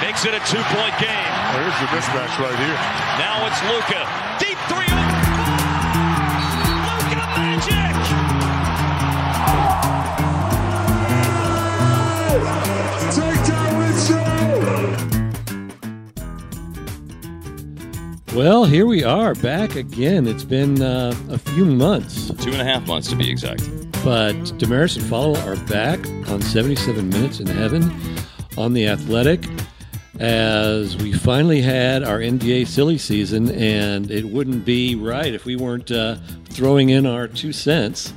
Makes it a two-point game. Oh, There's the mismatch right here. Now it's Luka. Luka Well, here we are back again. It's been uh, a few months, Two and a half months to be exact. but Dameris and Follow are back on 77 Minutes in Heaven on The Athletic as we finally had our NBA silly season, and it wouldn't be right if we weren't uh, throwing in our two cents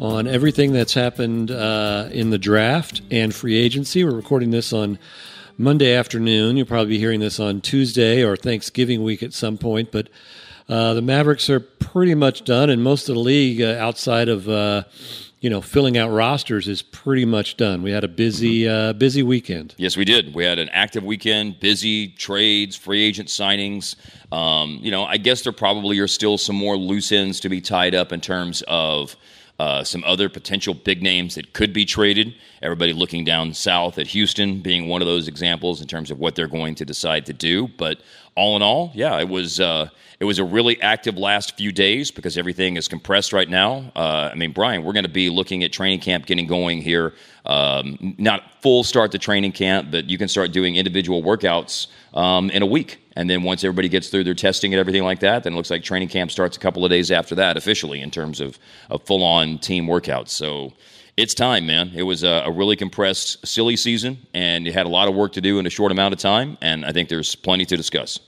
on everything that's happened uh, in the draft and free agency. We're recording this on Monday afternoon. You'll probably be hearing this on Tuesday or Thanksgiving week at some point, but uh, the Mavericks are pretty much done, and most of the league uh, outside of uh, you know filling out rosters is pretty much done. We had a busy uh, busy weekend. Yes, we did. We had an active weekend, busy trades, free agent signings. Um, you know, I guess there probably are still some more loose ends to be tied up in terms of uh, some other potential big names that could be traded. Everybody looking down south at Houston being one of those examples in terms of what they're going to decide to do. But all in all, yeah, it was uh, it was a really active last few days because everything is compressed right now. Uh, I mean, Brian, we're going to be looking at training camp getting going here. Um, not full start to training camp, but you can start doing individual workouts um, in a week. And then once everybody gets through their testing and everything like that, then it looks like training camp starts a couple of days after that officially in terms of, of full on team workouts. So it's time, man. It was a, a really compressed, silly season, and you had a lot of work to do in a short amount of time. And I think there's plenty to discuss.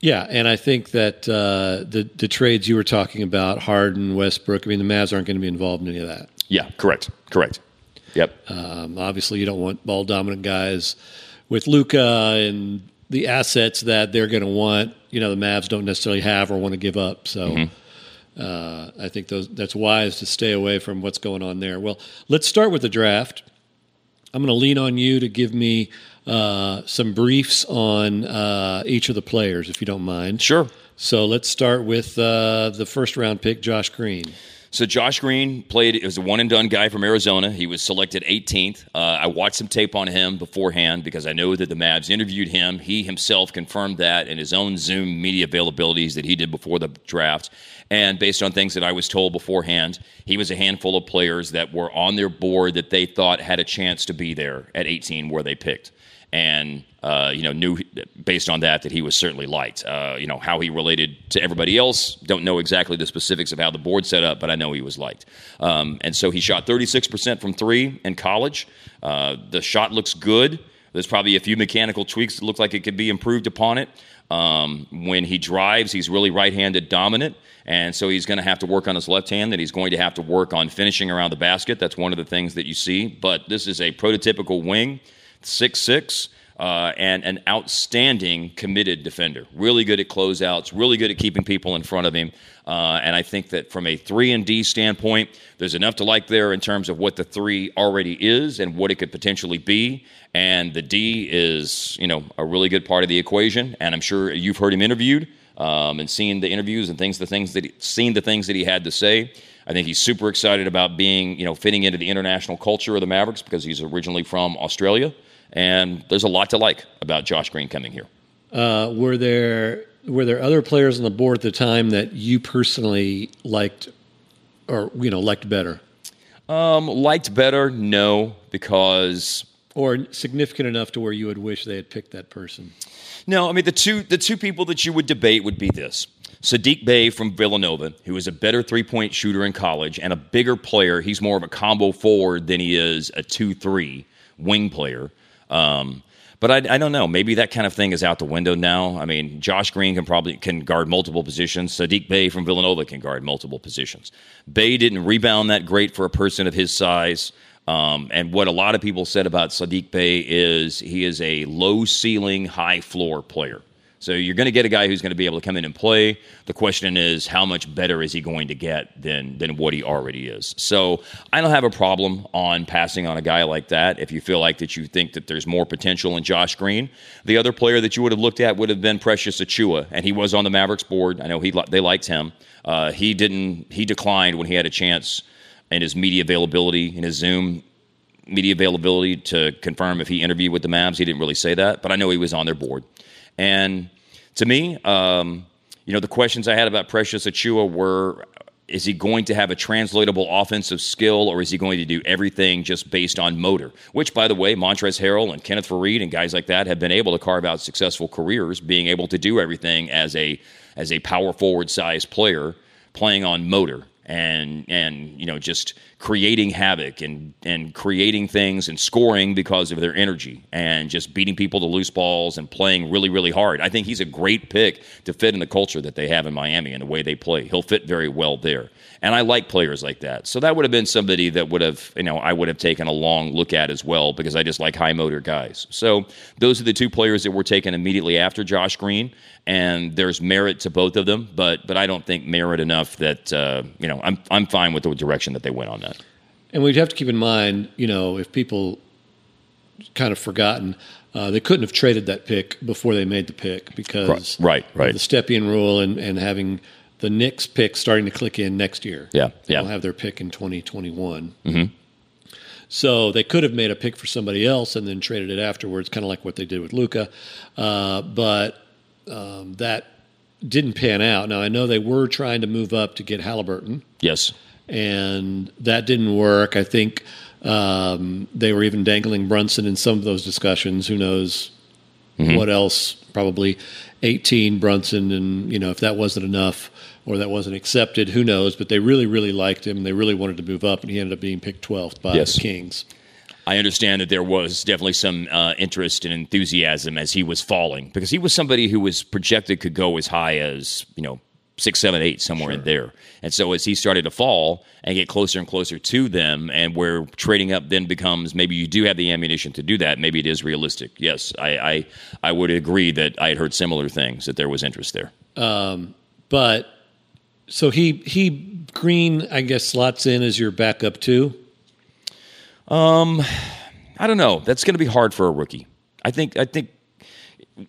Yeah, and I think that uh, the the trades you were talking about, Harden, Westbrook. I mean, the Mavs aren't going to be involved in any of that. Yeah, correct, correct. Yep. Um, obviously, you don't want ball dominant guys with Luka and the assets that they're going to want. You know, the Mavs don't necessarily have or want to give up. So. Uh, I think those, that's wise to stay away from what's going on there. Well, let's start with the draft. I'm going to lean on you to give me uh, some briefs on uh, each of the players, if you don't mind. Sure. So let's start with uh, the first round pick, Josh Green. So Josh Green played. It was a one and done guy from Arizona. He was selected 18th. Uh, I watched some tape on him beforehand because I know that the Mavs interviewed him. He himself confirmed that in his own Zoom media availabilities that he did before the draft. And based on things that I was told beforehand, he was a handful of players that were on their board that they thought had a chance to be there at 18 where they picked. And uh, you know, knew based on that that he was certainly liked. Uh, you know, how he related to everybody else, don't know exactly the specifics of how the board set up, but I know he was liked. Um, and so he shot 36% from three in college. Uh, the shot looks good. There's probably a few mechanical tweaks that look like it could be improved upon it. Um, when he drives, he's really right handed dominant. And so he's going to have to work on his left hand, and he's going to have to work on finishing around the basket. That's one of the things that you see. But this is a prototypical wing, six six uh, and an outstanding committed defender. Really good at closeouts, really good at keeping people in front of him. Uh, and I think that from a three and D standpoint, there's enough to like there in terms of what the three already is and what it could potentially be. And the D is, you know, a really good part of the equation. And I'm sure you've heard him interviewed um, and seen the interviews and things, the things that he, seen the things that he had to say. I think he's super excited about being, you know, fitting into the international culture of the Mavericks because he's originally from Australia. And there's a lot to like about Josh Green coming here. Uh, were there were there other players on the board at the time that you personally liked, or you know liked better, Um, liked better, no, because or significant enough to where you would wish they had picked that person? No, I mean the two the two people that you would debate would be this. Sadiq Bey from Villanova, who is a better three point shooter in college and a bigger player. He's more of a combo forward than he is a two three wing player. Um, But I, I, don't know. Maybe that kind of thing is out the window now. I mean, Josh Green can probably can guard multiple positions. Sadiq Bey from Villanova can guard multiple positions. Bey didn't rebound that great for a person of his size. Um, and what a lot of people said about Sadiq Bey is he is a low ceiling, high floor player. So you're going to get a guy who's going to be able to come in and play. The question is, how much better is he going to get than than what he already is? So I don't have a problem on passing on a guy like that if you feel like that you think that there's more potential in Josh Green. The other player that you would have looked at would have been Precious Achiuwa, and he was on the Mavericks board. I know he they liked him. Uh, he didn't. He declined when he had a chance in his media availability in his Zoom media availability to confirm if he interviewed with the Mavs. He didn't really say that, but I know he was on their board. And to me, um, you know, the questions I had about Precious Achiuwa were is he going to have a translatable offensive skill or is he going to do everything just based on motor? Which, by the way, Montrezl Harrell and Kenneth Faried and guys like that have been able to carve out successful careers being able to do everything as a as a power forward size player playing on motor and and you know just creating havoc and and creating things and scoring because of their energy and just beating people to loose balls and playing really really hard. I think he's a great pick to fit in the culture that they have in Miami and the way they play. He'll fit very well there. And I like players like that. So that would have been somebody that would have, you know, I would have taken a long look at as well because I just like high motor guys. So those are the two players that were taken immediately after Josh Green and there's merit to both of them, but but I don't think merit enough that uh, you know I'm I'm fine with the direction that they went on that. And we'd have to keep in mind, you know, if people kind of forgotten, uh, they couldn't have traded that pick before they made the pick because right, right, the Stepien rule and and having the Knicks pick starting to click in next year. Yeah, they'll have their pick in 2021. Mm-hmm. So they could have made a pick for somebody else and then traded it afterwards, kind of like what they did with Luka. Uh, but um, that didn't pan out. Now I know they were trying to move up to get Halliburton. Yes, and that didn't work. I think um, they were even dangling Brunson in some of those discussions. Who knows mm-hmm. what else? Probably 18 Brunson, and you know if that wasn't enough or that wasn't accepted, who knows? But they really, really liked him. They really wanted to move up, and he ended up being picked 12th by yes. the Kings. I understand that there was definitely some uh, interest and enthusiasm as he was falling because he was somebody who was projected could go as high as you know six, seven, eight, somewhere sure. in there. And so as he started to fall and get closer and closer to them, and where trading up then becomes maybe you do have the ammunition to do that. Maybe it is realistic. Yes, I I, I would agree that I had heard similar things that there was interest there. Um, but so he he Green, I guess slots in as your backup too. Um, I don't know. That's going to be hard for a rookie. I think. I think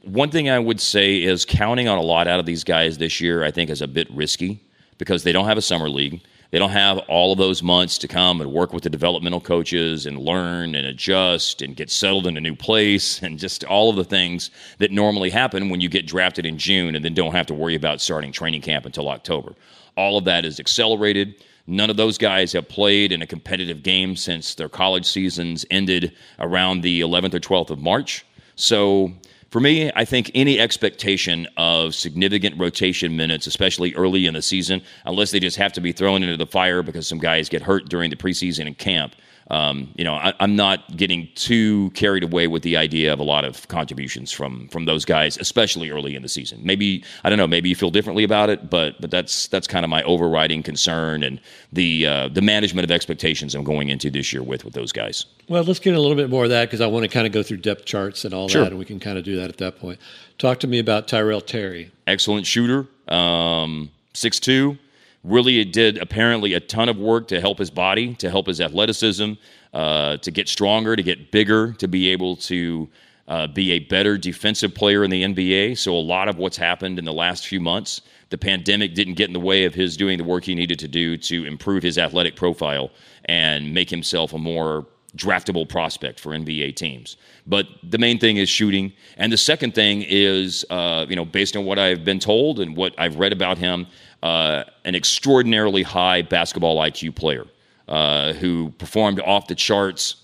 one thing I would say is counting on a lot out of these guys this year. I think is a bit risky because they don't have a summer league. They don't have all of those months to come and work with the developmental coaches and learn and adjust and get settled in a new place and just all of the things that normally happen when you get drafted in June and then don't have to worry about starting training camp until October. All of that is accelerated. None of those guys have played in a competitive game since their college seasons ended around the 11th or 12th of March. So, for me, I think any expectation of significant rotation minutes, especially early in the season, unless they just have to be thrown into the fire because some guys get hurt during the preseason and camp, um, you know, I, am not getting too carried away with the idea of a lot of contributions from from those guys, especially early in the season. Maybe I don't know. Maybe you feel differently about it, but but that's that's kind of my overriding concern and the uh, the management of expectations I'm going into this year with with those guys. Well, let's get a little bit more of that because I want to kind of go through depth charts and all sure. that, and we can kind of do that at that point. Talk to me about Tyrell Terry. Excellent shooter, um, six two really did apparently a ton of work to help his body, to help his athleticism, uh, to get stronger, to get bigger, to be able to uh, be a better defensive player in the NBA. So, a lot of what's happened in the last few months, the pandemic didn't get in the way of his doing the work he needed to do to improve his athletic profile and make himself a more draftable prospect for NBA teams. But the main thing is shooting, and the second thing is, uh, you know, based on what I've been told and what I've read about him, uh, an extraordinarily high basketball IQ player uh, who performed off the charts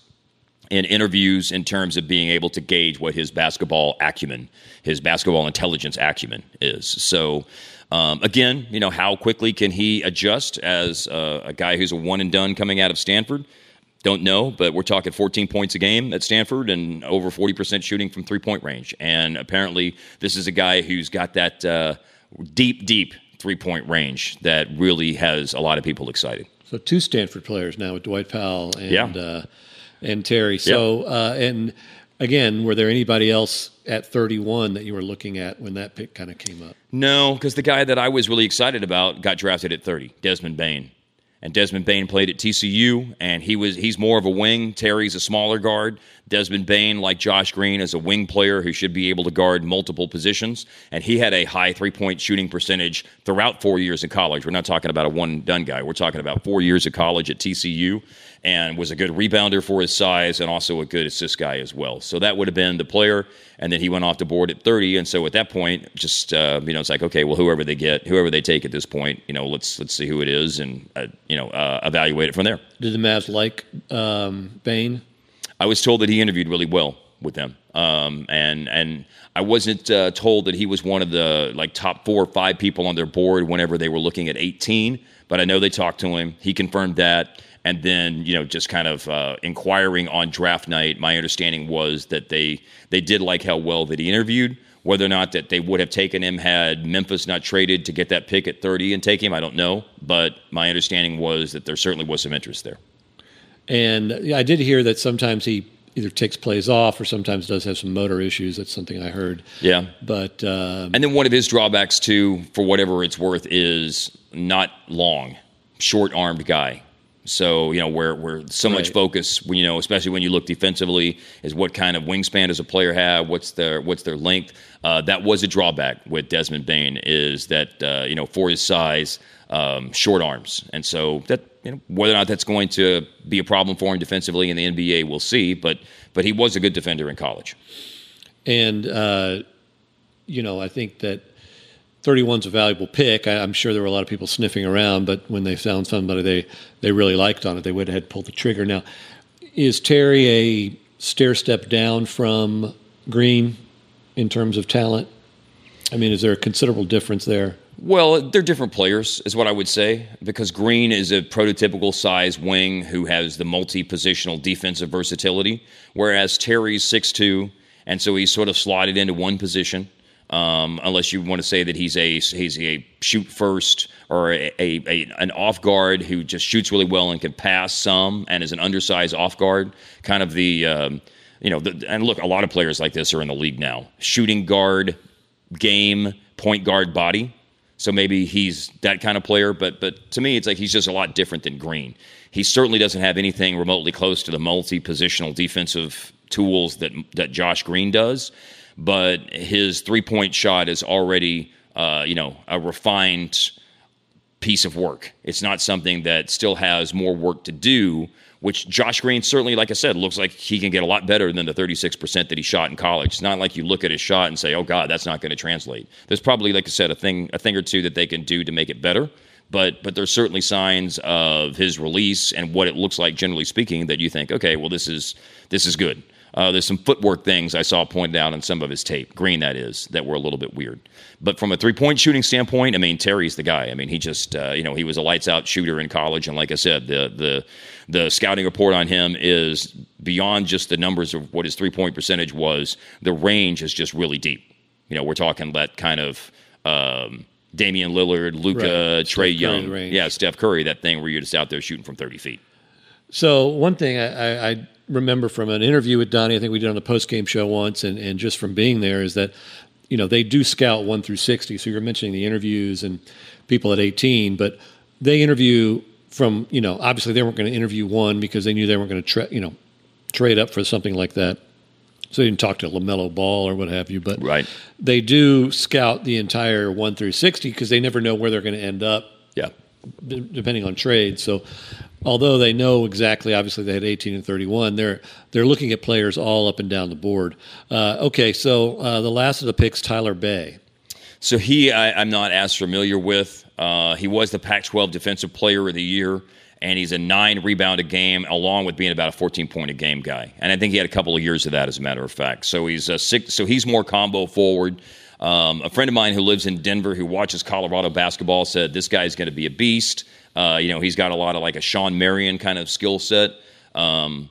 in interviews in terms of being able to gauge what his basketball acumen, his basketball intelligence acumen is. So, um, again, you know, how quickly can he adjust as uh, a guy who's a one and done coming out of Stanford? Don't know, but we're talking 14 points a game at Stanford and over 40% shooting from three point range. And apparently, this is a guy who's got that uh, deep, deep three point range that really has a lot of people excited. So two Stanford players now with Dwight Powell and Yeah. uh, and Terry. So uh, and again, were there anybody else at 31 that you were looking at when that pick kind of came up? No, because the guy that I was really excited about got drafted at 30, Desmond Bane. And Desmond Bane played at TCU, and he was he's more of a wing. Terry's a smaller guard. Desmond Bane, like Josh Green, is a wing player who should be able to guard multiple positions. And he had a high three point shooting percentage throughout four years in college. We're not talking about a one done guy. We're talking about four years of college at TCU, and was a good rebounder for his size, and also a good assist guy as well. So that would have been the player. And then he went off the board at 30. And so at that point, just uh, you know, it's like okay, well, whoever they get, whoever they take at this point, you know, let's let's see who it is, and uh, you know, uh, evaluate it from there. Did the Mavs like um, Bane? I was told that he interviewed really well with them, um, and and I wasn't uh, told that he was one of the like top four or five people on their board whenever they were looking at 18. But I know they talked to him. He confirmed that, and then you know just kind of uh, inquiring on draft night. My understanding was that they they did like how well that he interviewed. Whether or not that they would have taken him had Memphis not traded to get that pick at 30 and take him, I don't know. But my understanding was that there certainly was some interest there. And I did hear that sometimes he either takes plays off or sometimes does have some motor issues. That's something I heard. Yeah. But um, And then one of his drawbacks, too, for whatever it's worth, is not long, short armed guy. So, you know, where, where so much Right. focus, you know, especially when you look defensively, is what kind of wingspan does a player have? What's their, what's their length? Uh, that was a drawback with Desmond Bane, is that, uh, you know, for his size, um, short arms. And so that, you know, whether or not that's going to be a problem for him defensively in the NBA, we'll see. But, but he was a good defender in college. And uh, you know, I think that 31's a valuable pick. I, I'm sure there were a lot of people sniffing around, but when they found somebody they they really liked on it, they would have pulled the trigger. Now, is Terry a stair step down from Green in terms of talent? I mean, is there a considerable difference there? Well, they're different players, is what I would say, because Green is a prototypical size wing who has the multi positional defensive versatility, whereas Terry's 6'2, and so he's sort of slotted into one position. Um, unless you want to say that he's a he's a shoot first or a, a, a an off guard who just shoots really well and can pass some and is an undersized off guard, kind of the um, you know the, and look, a lot of players like this are in the league now. Shooting guard, game, point guard, body. So maybe he's that kind of player, but but to me, it's like he's just a lot different than Green. He certainly doesn't have anything remotely close to the multi-positional defensive tools that that Josh Green does. But his three-point shot is already, uh, you know, a refined piece of work. It's not something that still has more work to do, which Josh Green certainly, like I said, looks like he can get a lot better than the 36% that he shot in college. It's not like you look at his shot and say, oh God, that's not going to translate. There's probably, like I said, a thing, a thing or two that they can do to make it better. But, but there's certainly signs of his release and what it looks like, generally speaking, that you think, okay, well, this is this is good. Uh, there's some footwork things I saw pointed out in some of his tape, Green that is, that were a little bit weird. But from a three point shooting standpoint, I mean, Terry's the guy. I mean, he just, uh, you know, he was a lights out shooter in college. And like I said, the, the, the scouting report on him is beyond just the numbers of what his three point percentage was, the range is just really deep. You know, we're talking that kind of. Um, Damian Lillard, Luka, Right. Trae Steph Young, yeah, Steph Curry, that thing where you're just out there shooting from 30 feet. So one thing I, I, I remember from an interview with Donnie, I think we did on the post game show once, and, and just from being there is that you know they do scout one through sixty. So you're mentioning the interviews and people at 18, but they interview from you know obviously they weren't going to interview one because they knew they weren't going to tra- you know trade up for something like that. So they didn't talk to LaMelo Ball or what have you, but Right. they do scout the entire one through sixty because they never know where they're going to end up Yeah. d- depending on trade. So, although they know exactly, obviously they had 18 and 31, they're they're looking at players all up and down the board. Uh, okay, so uh, the last of the picks, Tyler Bey. So he, I, I'm not as familiar with. Uh, he was the Pac-12 Defensive Player of the Year, and he's a nine rebound a game, along with being about a 14 point a game guy. And I think he had a couple of years of that, as a matter of fact. So he's a six. So he's more combo forward. Um, a friend of mine who lives in Denver, who watches Colorado basketball, said this guy's going to be a beast. Uh, you know, he's got a lot of like a Shawn Marion kind of skill set. Um,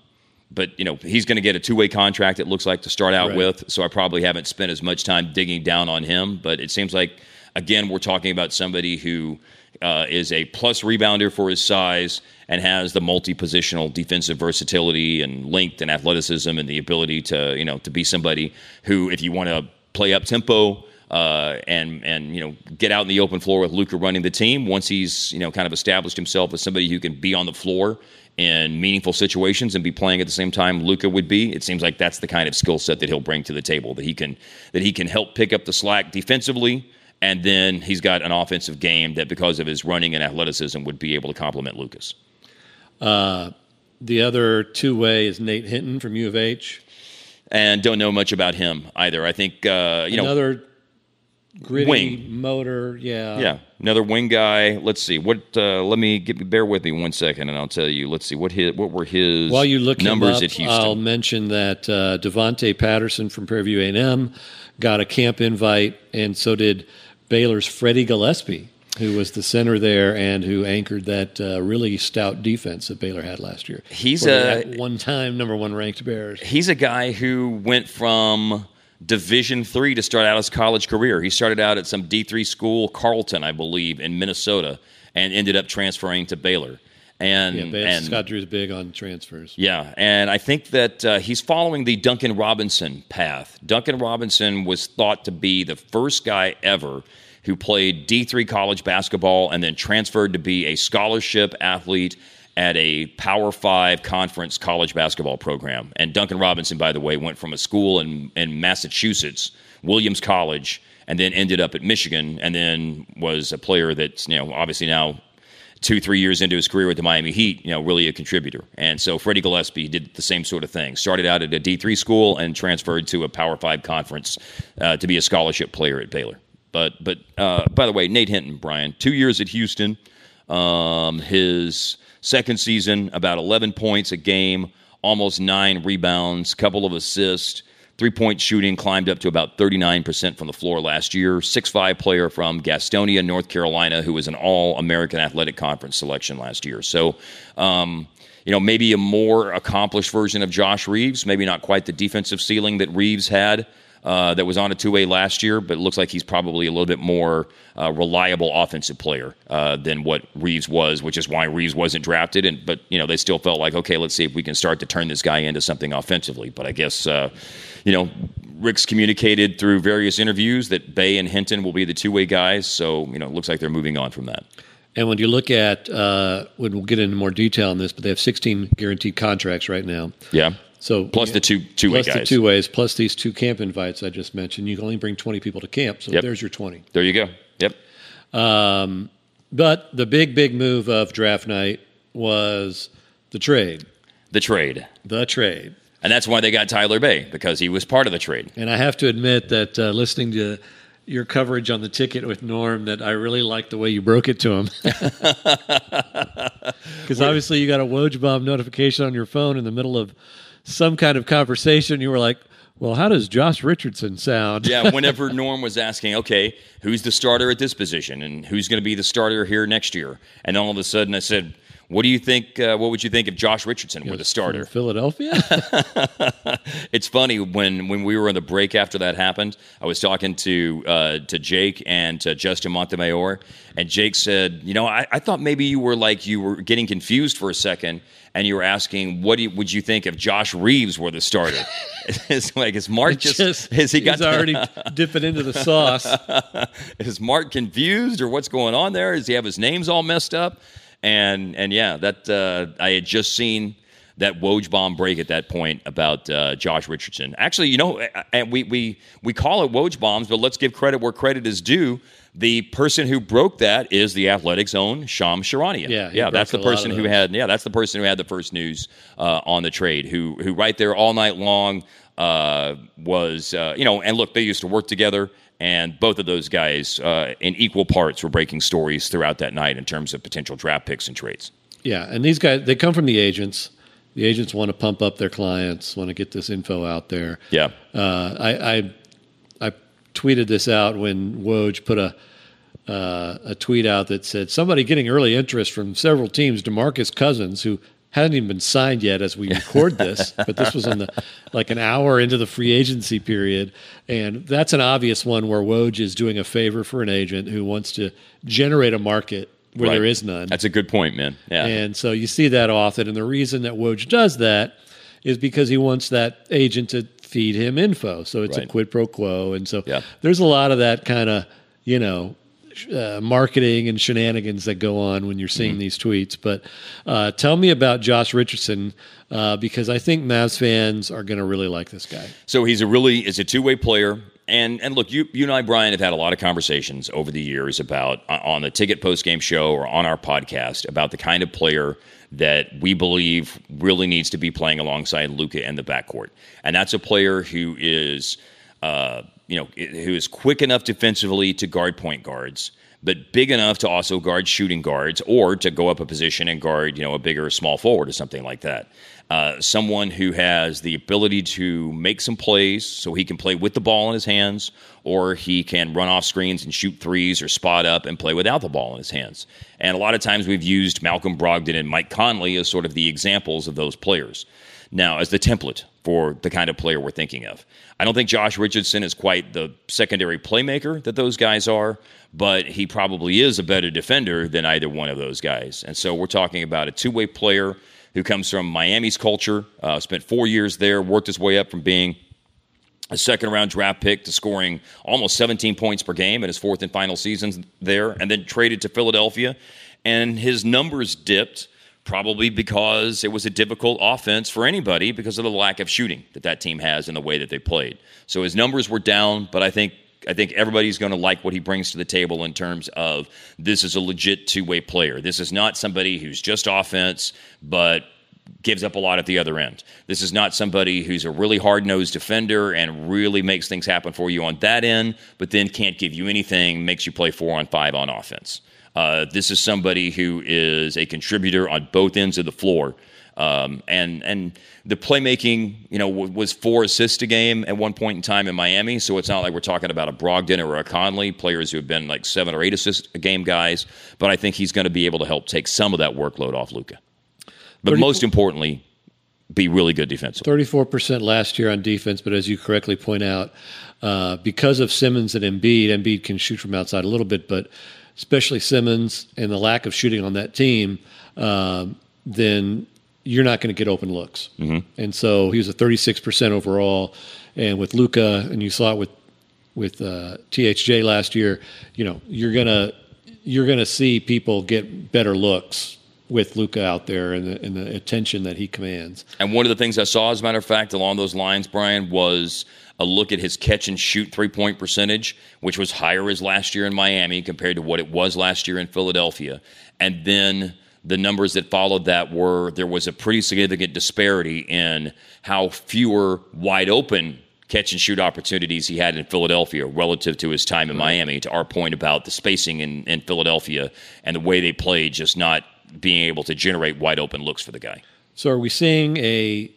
but you know he's going to get a two way contract. It looks like to start out Right. with. So I probably haven't spent as much time digging down on him. But it seems like again we're talking about somebody who uh, is a plus rebounder for his size and has the multi positional defensive versatility and length and athleticism and the ability to you know to be somebody who if you want to play up tempo. Uh, and and you know get out in the open floor with Luka running the team. Once he's you know kind of established himself as somebody who can be on the floor in meaningful situations and be playing at the same time Luka would be. It seems like that's the kind of skill set that he'll bring to the table. That he can that he can help pick up the slack defensively, and then he's got an offensive game that because of his running and athleticism would be able to complement Luka's. The other two way is Nate Hinton from U of H. And don't know much about him either. I think uh, you know. Another gritty Wing. motor. Yeah. yeah, another wing guy. Let's see. What? Uh, let me get. Bear with me one second, and I'll tell you. Let's see. What his? What were his? While you look numbers up, at Houston? I'll mention that uh, Devonte Patterson from Prairie View A&M got a camp invite, and so did Baylor's Freddie Gillespie, who was the center there and who anchored that uh, really stout defense that Baylor had last year. He's a- one time number one ranked Bears. he's a guy who went from division three to start out his college career he started out at some d3 school Carleton i believe in minnesota and ended up transferring to baylor and, Yeah, and Scott Drew's big on transfers. yeah, and I think that uh, he's following the Duncan Robinson path. Duncan Robinson was thought to be the first guy ever who played D3 college basketball and then transferred to be a scholarship athlete at a Power Five conference college basketball program. And Duncan Robinson, by the way, went from a school in, in Massachusetts, Williams College, and then ended up at Michigan, and then was a player that's you know obviously now two, three years into his career with the Miami Heat, you know, really a contributor. And so Freddie Gillespie did the same sort of thing. Started out at a D3 school and transferred to a Power Five conference uh, to be a scholarship player at Baylor. But but uh, by the way, Nate Hinton, Brian, two years at Houston. Um, his second season, about 11 points a game, almost nine rebounds, couple of assists. Three point shooting climbed up to about 39% from the floor last year. 6'5 player from Gastonia, North Carolina, who was an all American Athletic Conference selection last year. So, um, you know, maybe a more accomplished version of Josh Reaves, maybe not quite the defensive ceiling that Reaves had. Uh, that was on a two-way last year, but it looks like he's probably a little bit more uh, reliable offensive player uh, than what Reaves was, which is why Reaves wasn't drafted. And but you know they still felt like okay, let's see if we can start to turn this guy into something offensively. But I guess uh, you know Rick's communicated through various interviews that Bey and Hinton will be the two-way guys. So you know it looks like they're moving on from that. And when you look at, uh, when we'll get into more detail on this, but they have 16 guaranteed contracts right now. Yeah. So Plus the two plus the guys. two ways, plus these two camp invites I just mentioned. You can only bring 20 people to camp, so Yep. there's your 20. There you go. Yep. But the big, big move of draft night was the trade. The trade. The trade. And that's why they got Tyler Bey because he was part of the trade. And I have to admit that uh, listening to your coverage on the ticket with Norm, that I really liked the way you broke it to him. Because obviously you got a Woj notification on your phone in the middle of some kind of conversation. You were like, well, how does Josh Richardson sound? yeah, whenever Norm was asking, okay, who's the starter at this position and who's going to be the starter here next year? And all of a sudden I said, what do you think? Uh, what would you think if Josh Richardson were the starter? Philadelphia? It's funny when when we were on the break after that happened. I was talking to uh, to Jake and to Justin Montemayor, and Jake said, "You know, I, I thought maybe you were like you were getting confused for a second, and you were asking, what do you, would you think if Josh Reaves were the starter?" it's like is Mark just, Just, has he got he's already dipping into the sauce. is Mark confused or what's going on there? Does he have his names all messed up? And and yeah, that uh, I had just seen that Woj bomb break at that point about uh, Josh Richardson. Actually, you know, and we we we call it Woj bombs, but let's give credit where credit is due. The person who broke that is the Athletics' own Sham Charania. Yeah, yeah, that's the person who had yeah, that's the person who had the first news uh, on the trade. Who who right there all night long uh, was uh, you know, and look, they used to work together, and both of those guys uh, in equal parts were breaking stories throughout that night in terms of potential draft picks and trades. Yeah, and these guys they come from the agents. The agents want to pump up their clients, want to get this info out there. Yeah, Uh, I I tweeted this out when Woj put a uh, a tweet out that said somebody getting early interest from several teams. DeMarcus Cousins, who hasn't even been signed yet as we record this, but this was in the like an hour into the free agency period, and that's an obvious one where Woj is doing a favor for an agent who wants to generate a market where Right. there is none. That's a good point, man. Yeah. And so you see that often. And the reason that Woj does that is because he wants that agent to feed him info. So it's a quid pro quo. And so Yeah. there's a lot of that kind of, you know, uh, marketing and shenanigans that go on when you're seeing Mm-hmm. these tweets. But uh, tell me about Josh Richardson uh, because I think Mavs fans are going to really like this guy. So he's a really is a two way player. And and look, you you and I, Brian, have had a lot of conversations over the years about uh, on the ticket post game show or on our podcast about the kind of player that we believe really needs to be playing alongside Luka in the backcourt, and that's a player who is, uh, you know, who is quick enough defensively to guard point guards, but big enough to also guard shooting guards or to go up a position and guard, you know, a bigger small forward or something like that. Uh, someone who has the ability to make some plays so he can play with the ball in his hands or he can run off screens and shoot threes or spot up and play without the ball in his hands. And a lot of times we've used Malcolm Brogdon and Mike Conley as sort of the examples of those players. Now, as the template for the kind of player we're thinking of. I don't think Josh Richardson is quite the secondary playmaker that those guys are, but he probably is a better defender than either one of those guys. And so we're talking about a two way player who comes from Miami's culture, uh, spent four years there, worked his way up from being a second round draft pick to scoring almost 17 points per game in his fourth and final seasons there, and then traded to Philadelphia. And his numbers dipped probably because it was a difficult offense for anybody because of the lack of shooting that that team has in the way that they played. So his numbers were down, but I think I think everybody's going to like what he brings to the table in terms of this is a legit two-way player. This is not somebody who's just offense, but gives up a lot at the other end. This is not somebody who's a really hard nosed defender and really makes things happen for you on that end, but then can't give you anything, makes you play four on five on offense. Uh, this is somebody who is a contributor on both ends of the floor. Um, and and the playmaking, you know, w- was four assists a game at one point in time in Miami. So it's not like we're talking about a Brogdon or a Conley, players who have been like seven or eight assists a game guys. But I think he's going to be able to help take some of that workload off Luka. But most importantly, be really good defensively. Thirty-four percent last year on defense, but as you correctly point out, uh, because of Simmons and Embiid, Embiid can shoot from outside a little bit, but especially Simmons and the lack of shooting on that team, um, then you're not going to get open looks. Mm-hmm. And so he was a thirty-six percent overall, and with Luka, and you saw it with with uh, THJ last year, you know you're gonna you're gonna see people get better looks with Luka out there and the, and the attention that he commands. And one of the things I saw, as a matter of fact, along those lines, Brian, was a look at his catch and shoot three point percentage, which was higher as last year in Miami compared to what it was last year in Philadelphia. And then the numbers that followed that were there was a pretty significant disparity in how fewer wide open catch and shoot opportunities he had in Philadelphia relative to his time in Miami. To our point about the spacing in, in Philadelphia and the way they played, just not being able to generate wide open looks for the guy. So, are we seeing a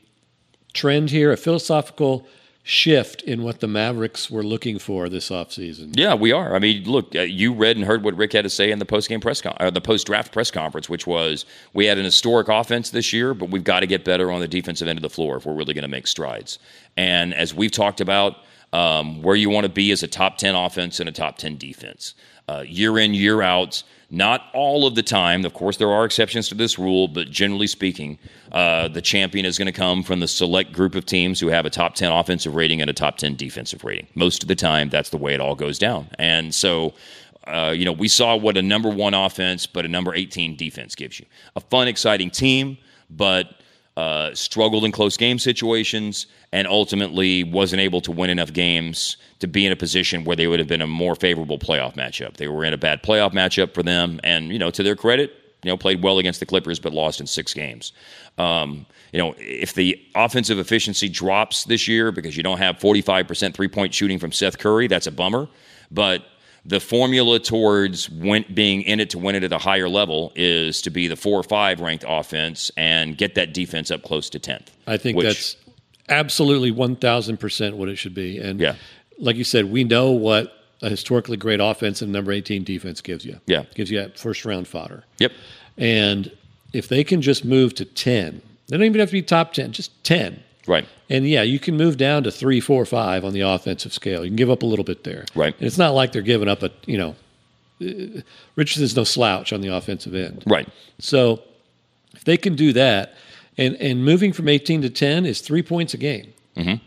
trend here, a philosophical shift in what the Mavericks were looking for this offseason? Yeah, we are. I mean, look, uh, you read and heard what Rick had to say in the post game press con- or the post draft press conference, which was we had an historic offense this year, but we've got to get better on the defensive end of the floor if we're really going to make strides. And as we've talked about, um, where you want to be is a top ten offense and a top ten defense, uh, year in year out. Not all of the time. Of course, there are exceptions to this rule, but generally speaking, uh, the champion is going to come from the select group of teams who have a top 10 offensive rating and a top 10 defensive rating. Most of the time, that's the way it all goes down. And so, uh, you know, we saw what a number one offense, but a number 18 defense gives you. A fun, exciting team, but uh, struggled in close game situations and ultimately wasn't able to win enough games to be in a position where they would have been a more favorable playoff matchup. They were in a bad playoff matchup for them, and you know, to their credit, you know, played well against the Clippers, but lost in six games. Um, you know, if the offensive efficiency drops this year because you don't have 45% three point shooting from Seth Curry, that's a bummer. But the formula towards win, being in it to win it at a higher level is to be the four or five ranked offense and get that defense up close to 10th. I think which- that's absolutely 1000% what it should be. And Yeah. like you said, we know what a historically great offense and number 18 defense gives you. Yeah. Gives you that first round fodder. Yep. And if they can just move to 10, they don't even have to be top 10, just 10. Right. And yeah, you can move down to three, four, five on the offensive scale. You can give up a little bit there. Right. And it's not like they're giving up a, you know, uh, Richardson's no slouch on the offensive end. Right. So if they can do that, and, and moving from 18 to 10 is three points a game. Mm-hmm.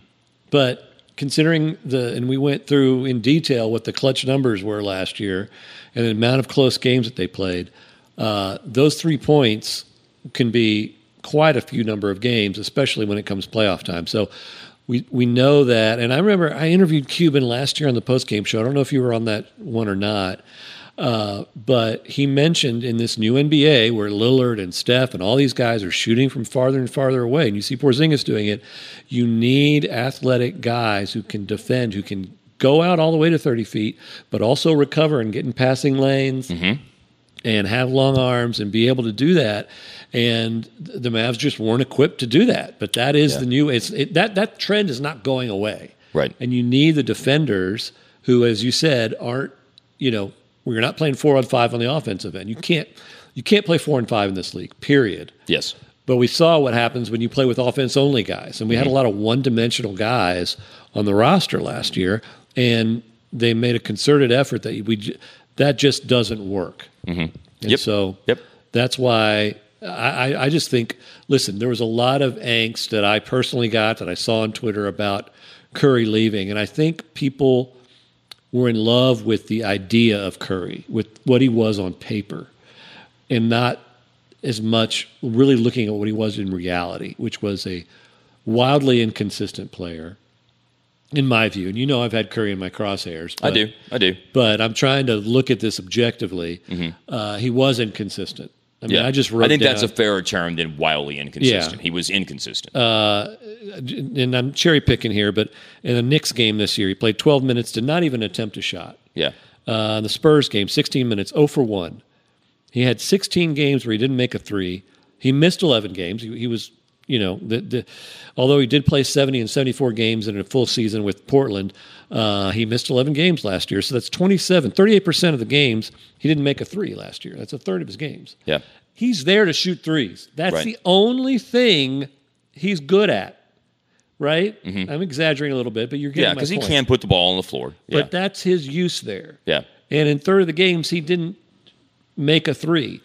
But considering the, and we went through in detail what the clutch numbers were last year and the amount of close games that they played, uh, those three points can be quite a few number of games, especially when it comes playoff time. So we we know that. And I remember I interviewed Cuban last year on the post game show. I don't know if you were on that one or not. Uh, but he mentioned in this new NBA where Lillard and Steph and all these guys are shooting from farther and farther away, and you see Porzingis doing it. You need athletic guys who can defend, who can go out all the way to 30 feet, but also recover and get in passing lanes and have long arms and be able to do that. And the Mavs just weren't equipped to do that. But that is the new. It's it, that that trend is not going away. Right. And you need the defenders who, as you said, aren't you know we're not playing four on five on the offensive end. You can't you can't play four and five in this league. Period. Yes. But we saw what happens when you play with offense only guys. And we had a lot of one dimensional guys on the roster last year. And they made a concerted effort that we that just doesn't work. Mm-hmm. And Yep. so Yep. that's why I- I just think, listen, there was a lot of angst that I personally got that I saw on Twitter about Curry leaving. And I think people were in love with the idea of Curry, with what he was on paper, and not as much really looking at what he was in reality, which was a wildly inconsistent player, in my view. And you know, I've had Curry in my crosshairs. I do. I do. But I'm trying to look at this objectively. Uh, he was inconsistent. I mean. Yeah. I just wrote I think that's a fairer term than wildly inconsistent. He was inconsistent. and I'm cherry picking here, but in the Knicks game this year, he played 12 minutes, did not even attempt a shot. yeah. Uh, in the Spurs game, 16 minutes, 0 for 1. He had 16 games where he didn't make a three. He missed 11 games. He, he was, you know, the, the, although he did play 70 and 74 games in a full season with Portland, uh, he missed 11 games last year. So that's 27, 38% of the games he didn't make a three last year. That's a third of his games. Yeah. He's there to shoot threes. That's Right. the only thing he's good at, right? I'm exaggerating a little bit, but you're getting Mm-hmm. Yeah, because he can put the ball on the floor. Yeah. But that's his use there. yeah. And in third of the games, he didn't make a three.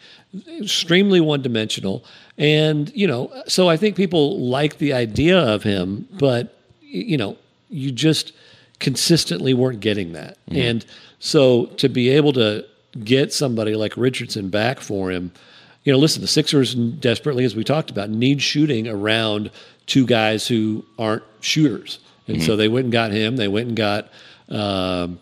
Extremely one dimensional. And, you know, so I think people like the idea of him, but, you know, you just consistently weren't getting that. And so to be able to get somebody like Richardson back for him, you know, listen, the Sixers desperately, as we talked about, need shooting around two guys who aren't shooters. And so they went and got him. They went and got um,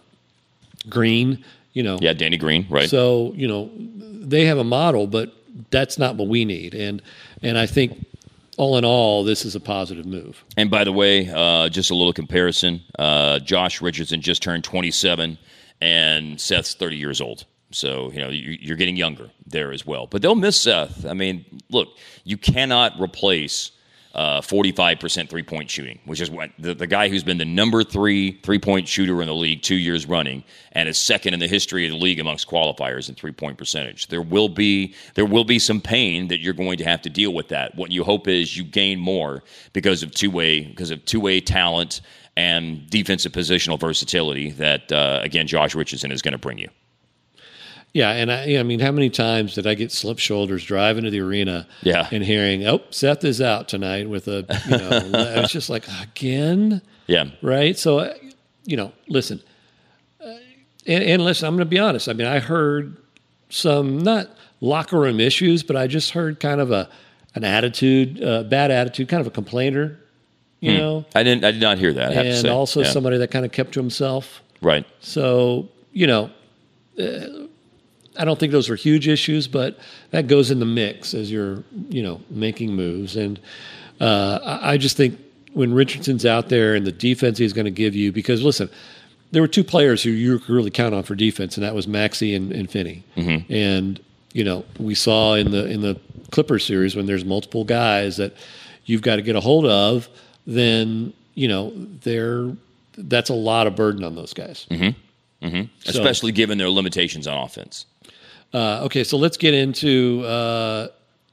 Green, you know. Yeah, Danny Green, right? So, you know, they have a model, but that's not what we need. And and I think all in all, this is a positive move. And by the way, uh, just a little comparison: uh, Josh Richardson just turned 27, and Seth's 30 years old. So you know you- you're getting younger there as well. But they'll miss Seth. I mean, look, you cannot replace uh, 45% three point shooting, which is what the, the guy who's been the number three three point shooter in the league two years running and is second in the history of the league amongst qualifiers in three point percentage. There will be there will be some pain that you're going to have to deal with that. What you hope is you gain more because of two way because of two way talent and defensive positional versatility that uh, again Josh Richardson is going to bring you. Yeah, and I, I mean, how many times did I get slip shoulders driving to the arena Yeah. and hearing, "Oh, Seth is out tonight with a," you know, I was just like, again, Yeah, right? So, uh, you know, listen, uh, and, and listen, I'm going to be honest. I mean, I heard some not locker room issues, but I just heard kind of a an attitude, uh, bad attitude, kind of a complainer, you know, I didn't I did not hear that. I have to and also Yeah. somebody that kind of kept to himself. right. So, you know, uh, I don't think those are huge issues, but that goes in the mix as you're, you know, making moves. And uh, I just think when Richardson's out there and the defense he's going to give you, because listen, there were two players who you could really count on for defense, and that was Maxi and, and Finney. Mm-hmm. And you know, we saw in the in the Clippers series when there's multiple guys that you've got to get a hold of, then you know they're that's a lot of burden on those guys. Mm-hmm. Mm-hmm. Especially given their limitations on offense. Uh, okay, so let's get into uh,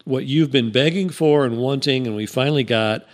what you've been begging for and wanting, and we finally got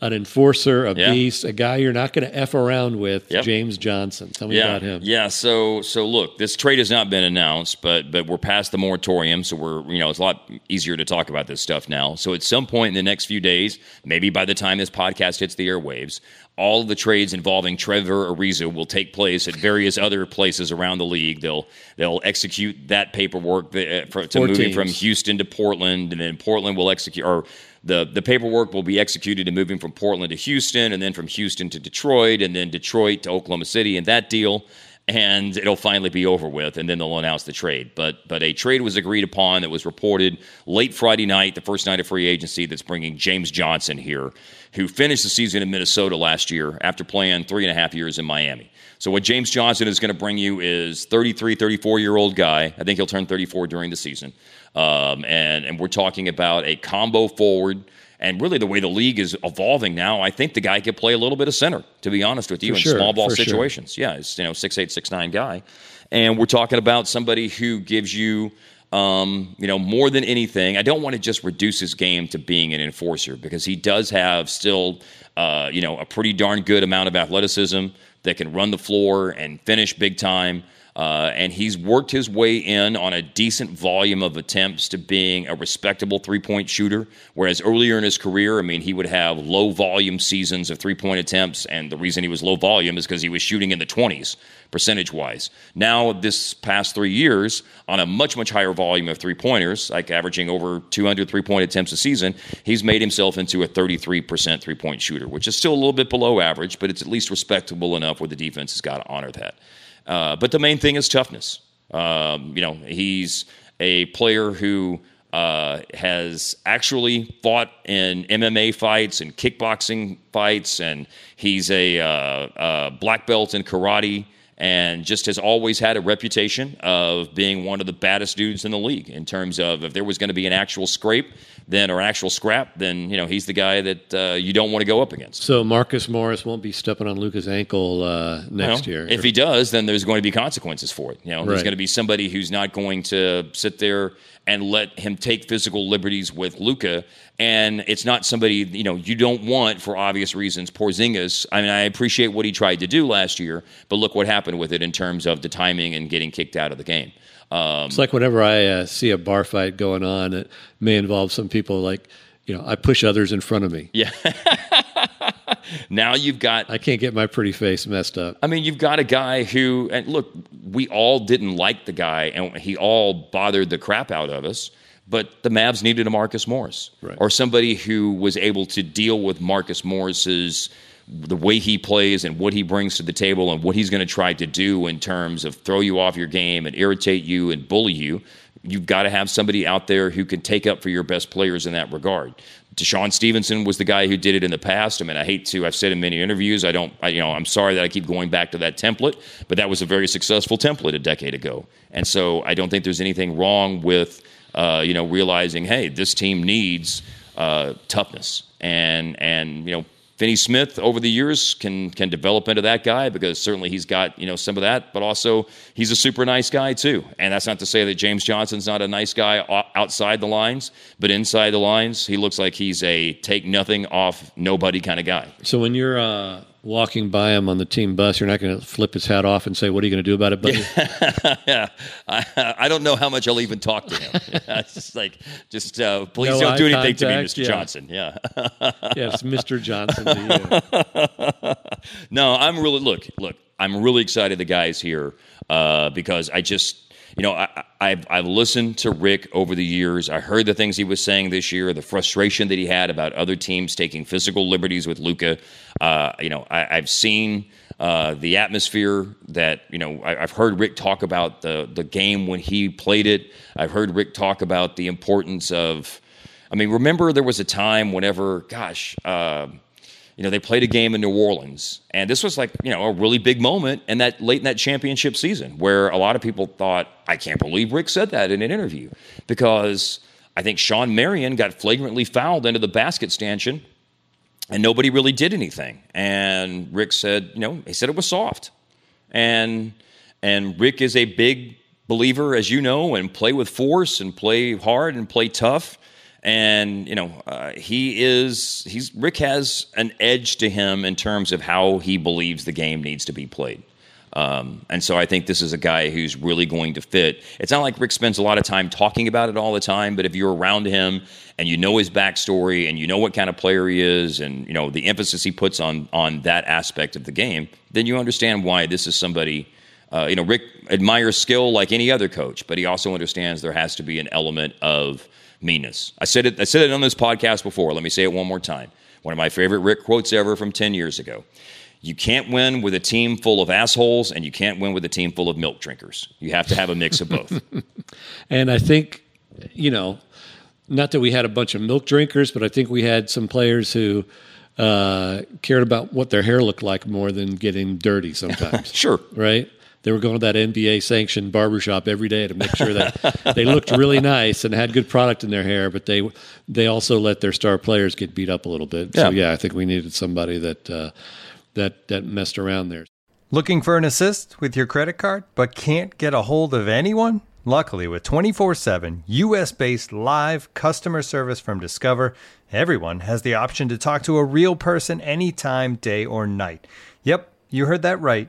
an enforcer, a Yeah. beast, a guy you're not going to f around with, Yep. James Johnson. Tell me yeah, about him. Yeah, so so look, this trade has not been announced, but but we're past the moratorium, so we're you know it's a lot easier to talk about this stuff now. So at some point in the next few days, maybe by the time this podcast hits the airwaves, all the trades involving Trevor Ariza will take place at various other places around the league. They'll they'll execute that paperwork uh, for, to Four moving from. Houston to Portland, and then Portland will execute or. The, the paperwork will be executed and moving from Portland to Houston, and then from Houston to Detroit, and then Detroit to Oklahoma City, and that deal and it'll finally be over with, and then they'll announce the trade. But but a trade was agreed upon that was reported late Friday night, the first night of free agency, that's bringing James Johnson here, who finished the season in Minnesota last year after playing three and a half years in Miami. So what James Johnson is going to bring you is 33, 34 year old guy. I think he'll turn 34 during the season, um, and and we're talking about a combo forward. And really, the way the league is evolving now, I think the guy could play a little bit of center. To be honest with you, For in sure, small ball for sure. situations. Yeah, it's you know six eight six nine guy, and we're talking about somebody who gives you. Um, you know, more than anything, I don't want to just reduce his game to being an enforcer because he does have still, uh, you know, a pretty darn good amount of athleticism that can run the floor and finish big time. Uh, and he's worked his way in on a decent volume of attempts to being a respectable three point shooter. Whereas earlier in his career, I mean, he would have low volume seasons of three point attempts. And the reason he was low volume is because he was shooting in the 20s percentage wise. Now, this past three years, on a much, much higher volume of three pointers, like averaging over 200 three point attempts a season, he's made himself into a 33% three point shooter, which is still a little bit below average, but it's at least respectable enough where the defense has got to honor that. Uh, but the main thing is toughness. Um, you know, he's a player who uh, has actually fought in MMA fights and kickboxing fights, and he's a uh, black belt in karate, and just has always had a reputation of being one of the baddest dudes in the league. In terms of if there was going to be an actual scrape, then or actual scrap, then you know he's the guy that uh, you don't want to go up against. So Marcus Morris won't be stepping on Luka's ankle uh, next year. If he does, then there's going to be consequences for it. You know, there's going to be somebody who's not going to sit there and let him take physical liberties with Luka. And it's not somebody you know you don't want for obvious reasons. Porzingis. I mean, I appreciate what he tried to do last year, but look what happened with it in terms of the timing and getting kicked out of the game. Um, It's like whenever I uh, see a bar fight going on it may involve some people, like, you know, I push others in front of me. yeah. now you've got I can't get my pretty face messed up. I mean, you've got a guy who, and look, we all didn't like the guy, and he all bothered the crap out of us. But the Mavs needed a Marcus Morris, Right. or somebody who was able to deal with Marcus Morris's the way he plays and what he brings to the table and what he's going to try to do in terms of throw you off your game and irritate you and bully you. You've got to have somebody out there who can take up for your best players in that regard. DeShawn Stevenson was the guy who did it in the past. I mean, I hate to. I've said in many interviews. I don't. I, you know, I'm sorry that I keep going back to that template, but that was a very successful template a decade ago. And so I don't think there's anything wrong with, uh, you know, realizing, hey, this team needs uh, toughness, and and you know, Finney Smith over the years can can develop into that guy because certainly he's got you know some of that, but also he's a super nice guy too. And that's not to say that James Johnson's not a nice guy outside the lines, but inside the lines, he looks like he's a take nothing off nobody kind of guy. So when you're uh, walking by him on the team bus, you're not going to flip his hat off and say, "What are you going to do about it, buddy?" yeah, I, I don't know how much I'll even talk to him. it's just like, just uh, please No don't do anything to me, Mr. yeah. Johnson. Yeah. it's Mr. Johnson to you. No, I'm really look, look. I'm really excited the guy's here uh, because I just, you know, I, I- I've I've listened to Rick over the years. I heard the things he was saying this year, the frustration that he had about other teams taking physical liberties with Luka. Uh, you know, I, I've seen. Uh, the atmosphere that you know I, I've heard Rick talk about the the game when he played it. I've heard Rick talk about the importance of. I mean, remember there was a time whenever, gosh, uh, you know, they played a game in New Orleans, and this was like, you know, a really big moment and that late in that championship season where a lot of people thought, I can't believe Rick said that in an interview because I think Shawn Marion got flagrantly fouled into the basket stanchion, and nobody really did anything. And Rick said, you know, he said it was soft, and and Rick is a big believer, as you know, and play with force and play hard and play tough. And you know uh, he is he's Rick has an edge to him in terms of how he believes the game needs to be played. Um, and so I think this is a guy who's really going to fit. It's not like Rick spends a lot of time talking about it all the time, but if you're around him and you know his backstory and you know what kind of player he is and you know the emphasis he puts on on that aspect of the game, then you understand why this is somebody. Uh, you know, Rick admires skill like any other coach, but he also understands there has to be an element of meanness. I said it. I said it on this podcast before. Let me say it one more time. One of my favorite Rick quotes ever from ten years ago. You can't win with a team full of assholes, and you can't win with a team full of milk drinkers. You have to have a mix of both. and I think, you know, not that we had a bunch of milk drinkers, but I think we had some players who uh, cared about what their hair looked like more than getting dirty sometimes. sure. Right? They were going to that NBA sanctioned barbershop every day to make sure that they looked really nice and had good product in their hair, but they they also let their star players get beat up a little bit. Yeah. So yeah, I think we needed somebody that uh, that that messed around there. Looking for an assist with your credit card, but can't get a hold of anyone? Luckily, with 24 7 US based live customer service from Discover, everyone has the option to talk to a real person anytime, day or night. Yep, you heard that right.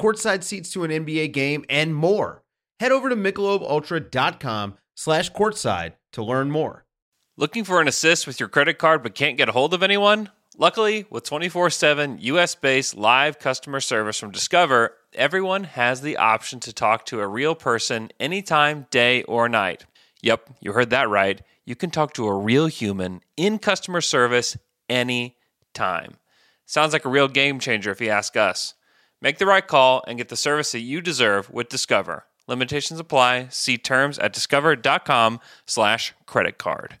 courtside seats to an NBA game, and more. Head over to michelobultra.com slash courtside to learn more. Looking for an assist with your credit card but can't get a hold of anyone? Luckily, with 24 7 US based live customer service from Discover, everyone has the option to talk to a real person anytime, day or night. Yep, you heard that right. You can talk to a real human in customer service anytime. Sounds like a real game changer if you ask us. Make the right call and get the service that you deserve with Discover. Limitations apply. See terms at discover.com slash credit card.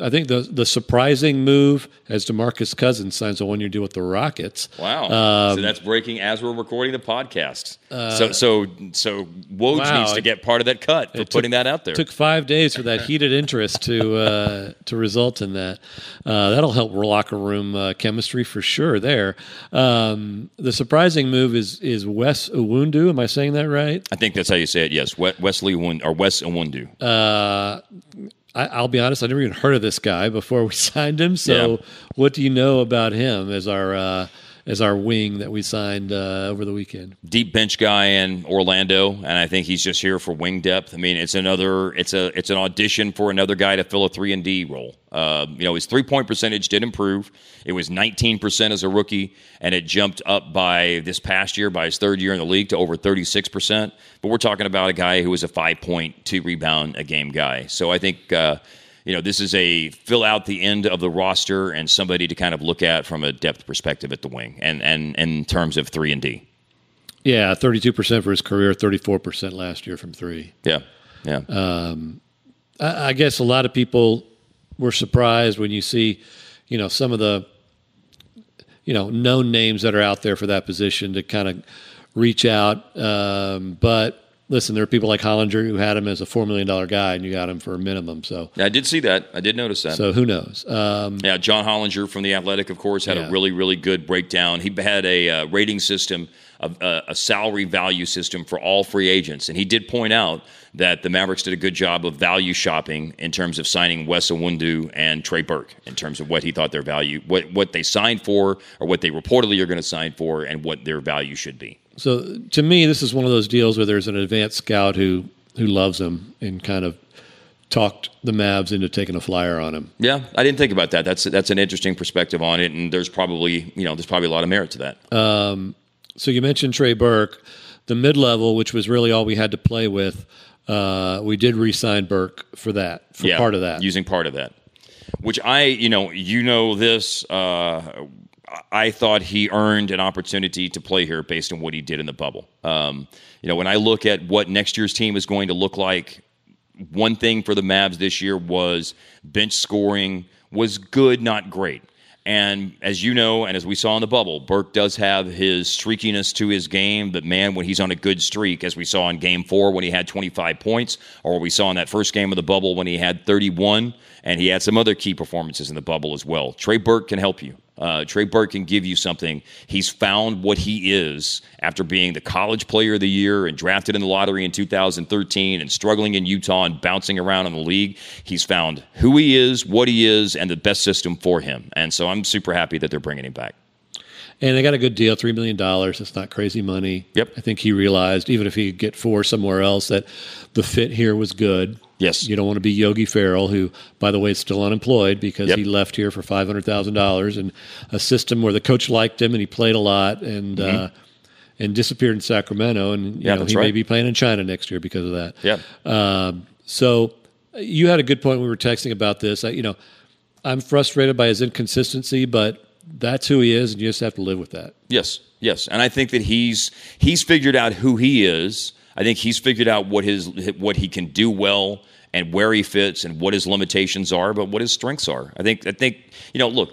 I think the the surprising move as DeMarcus Cousins signs a one year deal with the Rockets. Wow! Um, so that's breaking as we're recording the podcast. so so so Woj wow. needs to get part of that cut for It putting took- that out there. Took five days for that heated interest to uh, to result in that. Uh, that'll help locker room uh, chemistry for sure. There, um, the surprising move is is Wes Owundu. Am I saying that right? I think that's how you say it. Yes, Wesley Owun- or Wes Owundu. I, I'll be honest. I never even heard of this guy before we signed him. So, Yeah. what do you know about him as our uh, as our wing that we signed uh, over the weekend? deep bench guy in Orlando, and I think he's just here for wing depth. I mean, it's another, it's a, it's an audition for another guy to fill a three and D role. Uh, you know, his three point percentage did improve. It was 19 percent as a rookie, and it jumped up by this past year, by his third year in the league, to over 36 percent. But we're talking about a guy who was a five point two rebound a game guy. So I think. Uh, you know, this is a fill out the end of the roster and somebody to kind of look at from a depth perspective at the wing and, and, and in terms of three and D. Yeah, thirty two percent for his career, thirty four percent last year from three. Yeah. Yeah. Um, I, I guess a lot of people were surprised when you see, you know, some of the, you know, known names that are out there for that position to kind of reach out. Um, but listen, there are people like Hollinger who had him as a four million dollar guy, and you got him for a minimum. So, Yeah, I did see that. I did notice that. so who knows? Um, yeah, John Hollinger from the Athletic, of course, had Yeah. a really, really good breakdown. He had a uh, rating system, a, a, a salary value system for all free agents, and he did point out that the Mavericks did a good job of value shopping in terms of signing Wes Iwundu and Trey Burke in terms of what he thought their value, what what they signed for, or what they reportedly are going to sign for, and what their value should be. So to me, this is one of those deals where there's an advanced scout who who loves him and kind of talked the Mavs into taking a flyer on him. Yeah, I didn't think about that. That's that's an interesting perspective on it, and there's probably you know there's probably a lot of merit to that. Um, so you mentioned Trey Burke, the mid level, which was really all we had to play with. Uh, we did re-sign Burke for that, for yeah, part of that. using part of that. Which I, you know, you know this. Uh, I thought he earned an opportunity to play here based on what he did in the bubble. Um, you know, when I look at what next year's team is going to look like, one thing for the Mavs this year was bench scoring was good, not great. And as you know, and as we saw in the bubble, Burke does have his streakiness to his game. But man, when he's on a good streak, as we saw in game four when he had 25 points, or we saw in that first game of the bubble when he had 31, and he had some other key performances in the bubble as well. Trey Burke can help you. Uh, Trey Burke can give you something. He's found what he is after being the college player of the year and drafted in the lottery in 2013 and struggling in Utah and bouncing around in the league. He's found who he is, what he is, and the best system for him. And so I'm super happy that they're bringing him back. And they got a good deal, $3 million. It's not crazy money. Yep. I think he realized, even if he could get four somewhere else, that the fit here was good. Yes. You don't want to be Yogi Ferrell, who, by the way, is still unemployed because Yep. he left here for $500,000 and a system where the coach liked him and he played a lot and, uh, and disappeared in Sacramento. And, you Mm-hmm. Yeah, know, he may be playing in China next year because of that. Yep. Um, so you had a good point. when We were texting about this. I, you know, I'm frustrated by his inconsistency, but that's who he is, and you just have to live with that. Yes, yes, and I think that he's he's figured out who he is. I think he's figured out what his what he can do well and where he fits and what his limitations are, but what his strengths are. I think I think you know, look,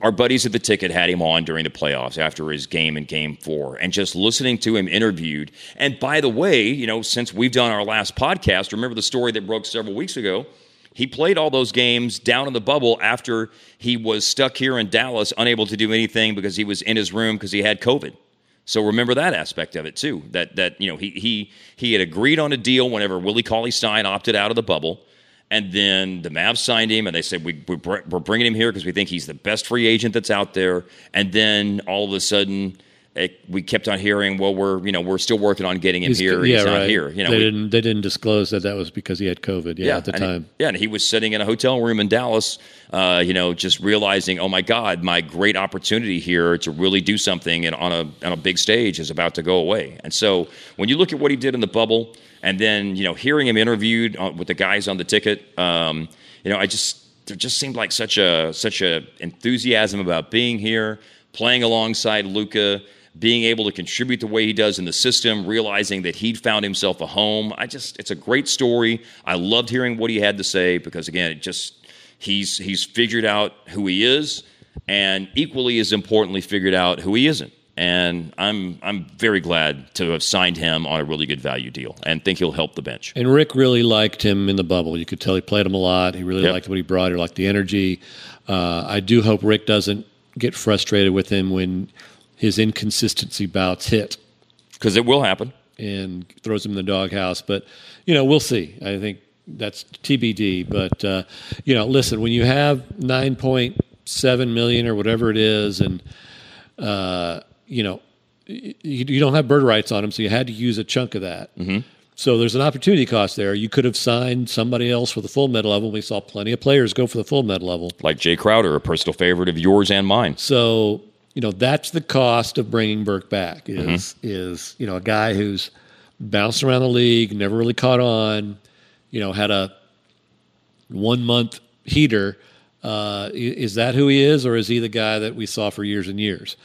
our buddies at the ticket had him on during the playoffs after his game in game 4 and just listening to him interviewed. And by the way, you know, since we've done our last podcast, remember the story that broke several weeks ago? He played all those games down in the bubble after he was stuck here in Dallas, unable to do anything because he was in his room because he had COVID. So remember that aspect of it too. That that you know he he he had agreed on a deal whenever Willie Cauley Stein opted out of the bubble, and then the Mavs signed him, and they said we we're, we're bringing him here because we think he's the best free agent that's out there. And then all of a sudden. It, we kept on hearing, well, we're you know we're still working on getting him He's- here. yeah, he's not right. here. You know, they we- didn't they didn't disclose that that was because he had COVID. Yeah, at the and he- time. yeah, and he was sitting in a hotel room in Dallas, uh, you know, just realizing, oh my God, my great opportunity here to really do something and on a on a big stage is about to go away. And so when you look at what he did in the bubble, and then you know hearing him interviewed uh, with the guys on the ticket, um, you know, I just there just seemed like such a such a enthusiasm about being here, playing alongside Luka being able to contribute the way he does in the system, realizing that he'd found himself a home. I just it's a great story. I loved hearing what he had to say because again, it just he's he's figured out who he is and equally as importantly figured out who he isn't. And I'm I'm very glad to have signed him on a really good value deal and think he'll help the bench. And Rick really liked him in the bubble. You could tell he played him a lot. He really Yep. liked what he brought. He liked the energy. Uh, I do hope Rick doesn't get frustrated with him when his inconsistency bouts hit Because it will happen. and throws him in the doghouse. But you know, we'll see. I think that's TBD. But uh, you know, listen, when you have nine point seven million or whatever it is, and uh, you know, you, you don't have bird rights on him, so you had to use a chunk of that. Mm-hmm. So there's an opportunity cost there. You could have signed somebody else for the full mid level. We saw plenty of players go for the full mid level. Like Jae Crowder, a personal favorite of yours and mine. So you know that's the cost of bringing Burke back is Mm-hmm. is you know a guy who's bounced around the league, never really caught on. You know, had a one month heater. Uh, is that who he is, or is he the guy that we saw for years and years?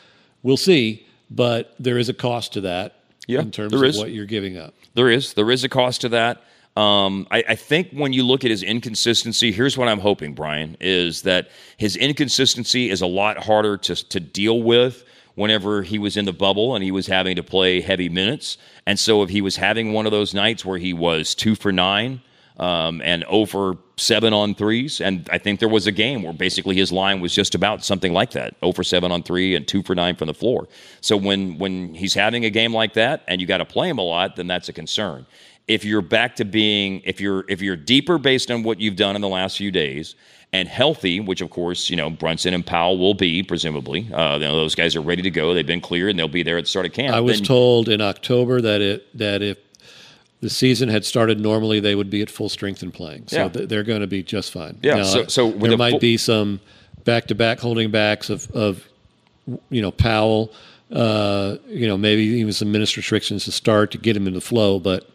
We'll see, but there is a cost to that Yeah, in terms of is. what you're giving up. There is. There is a cost to that. Um, I, I think when you look at his inconsistency, here's what I'm hoping, Brian, is that his inconsistency is a lot harder to, to deal with whenever he was in the bubble and he was having to play heavy minutes. And so if he was having one of those nights where he was two for nine um, and over seven on threes, and I think there was a game where basically his line was just about something like that, over seven on three and two for nine from the floor. So when when he's having a game like that and you got to play him a lot, then that's a concern. If you're back to being if you're if you're deeper based on what you've done in the last few days and healthy, which of course you know Brunson and Powell will be presumably, uh, you know, those guys are ready to go. They've been cleared and they'll be there at the start of camp. I was Then- told in October that it that if the season had started normally, they would be at full strength and playing. So Yeah. th- they're going to be just fine. Yeah, Now, so- so there might full- be some back to back holding backs of, of you know Powell. Uh, you know, maybe even some minutes restrictions to start to get him in the flow, but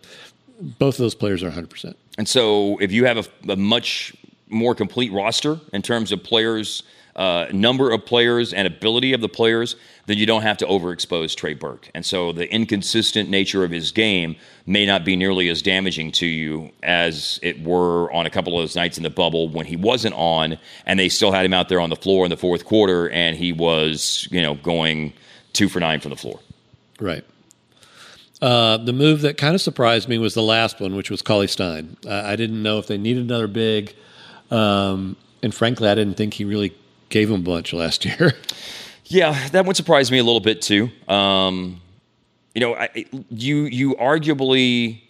both of those players are 100. percent And so, if you have a, a much more complete roster in terms of players, uh, number of players, and ability of the players, then you don't have to overexpose Trey Burke. And so, the inconsistent nature of his game may not be nearly as damaging to you as it were on a couple of those nights in the bubble when he wasn't on, and they still had him out there on the floor in the fourth quarter, and he was, you know, going two for nine from the floor. Right. Uh, the move that kind of surprised me was the last one, which was Cauley Stein. Uh, I didn't know if they needed another big, um, and frankly, I didn't think he really gave him a bunch last year. Yeah, that one surprised me a little bit too. Um, you know, I, you you arguably,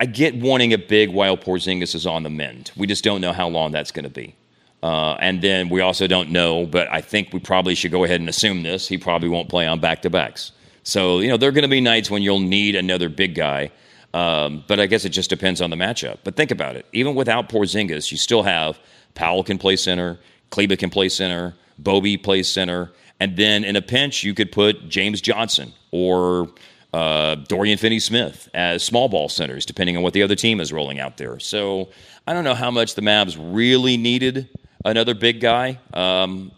I get wanting a big while Porzingis is on the mend. We just don't know how long that's going to be. Uh, and then we also don't know, but I think we probably should go ahead and assume this. He probably won't play on back to backs. So, you know, there are going to be nights when you'll need another big guy. Um, but I guess it just depends on the matchup. But think about it. Even without Porzingis, you still have Powell can play center, Kleber can play center, Bobby plays center. And then in a pinch, you could put James Johnson or uh, Dorian Finney Smith as small ball centers, depending on what the other team is rolling out there. So I don't know how much the Mavs really needed another big guy. Um,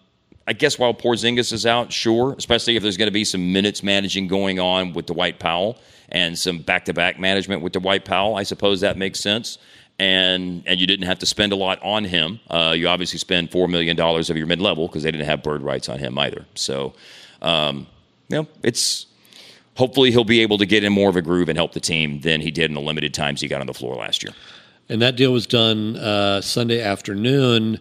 I guess while Porzingis is out, sure, especially if there's going to be some minutes managing going on with Dwight Powell and some back-to-back management with Dwight Powell, I suppose that makes sense. And and you didn't have to spend a lot on him. Uh, you obviously spend four million dollars of your mid-level because they didn't have bird rights on him either. So, um, you know, it's hopefully he'll be able to get in more of a groove and help the team than he did in the limited times he got on the floor last year. and that deal was done uh, Sunday afternoon.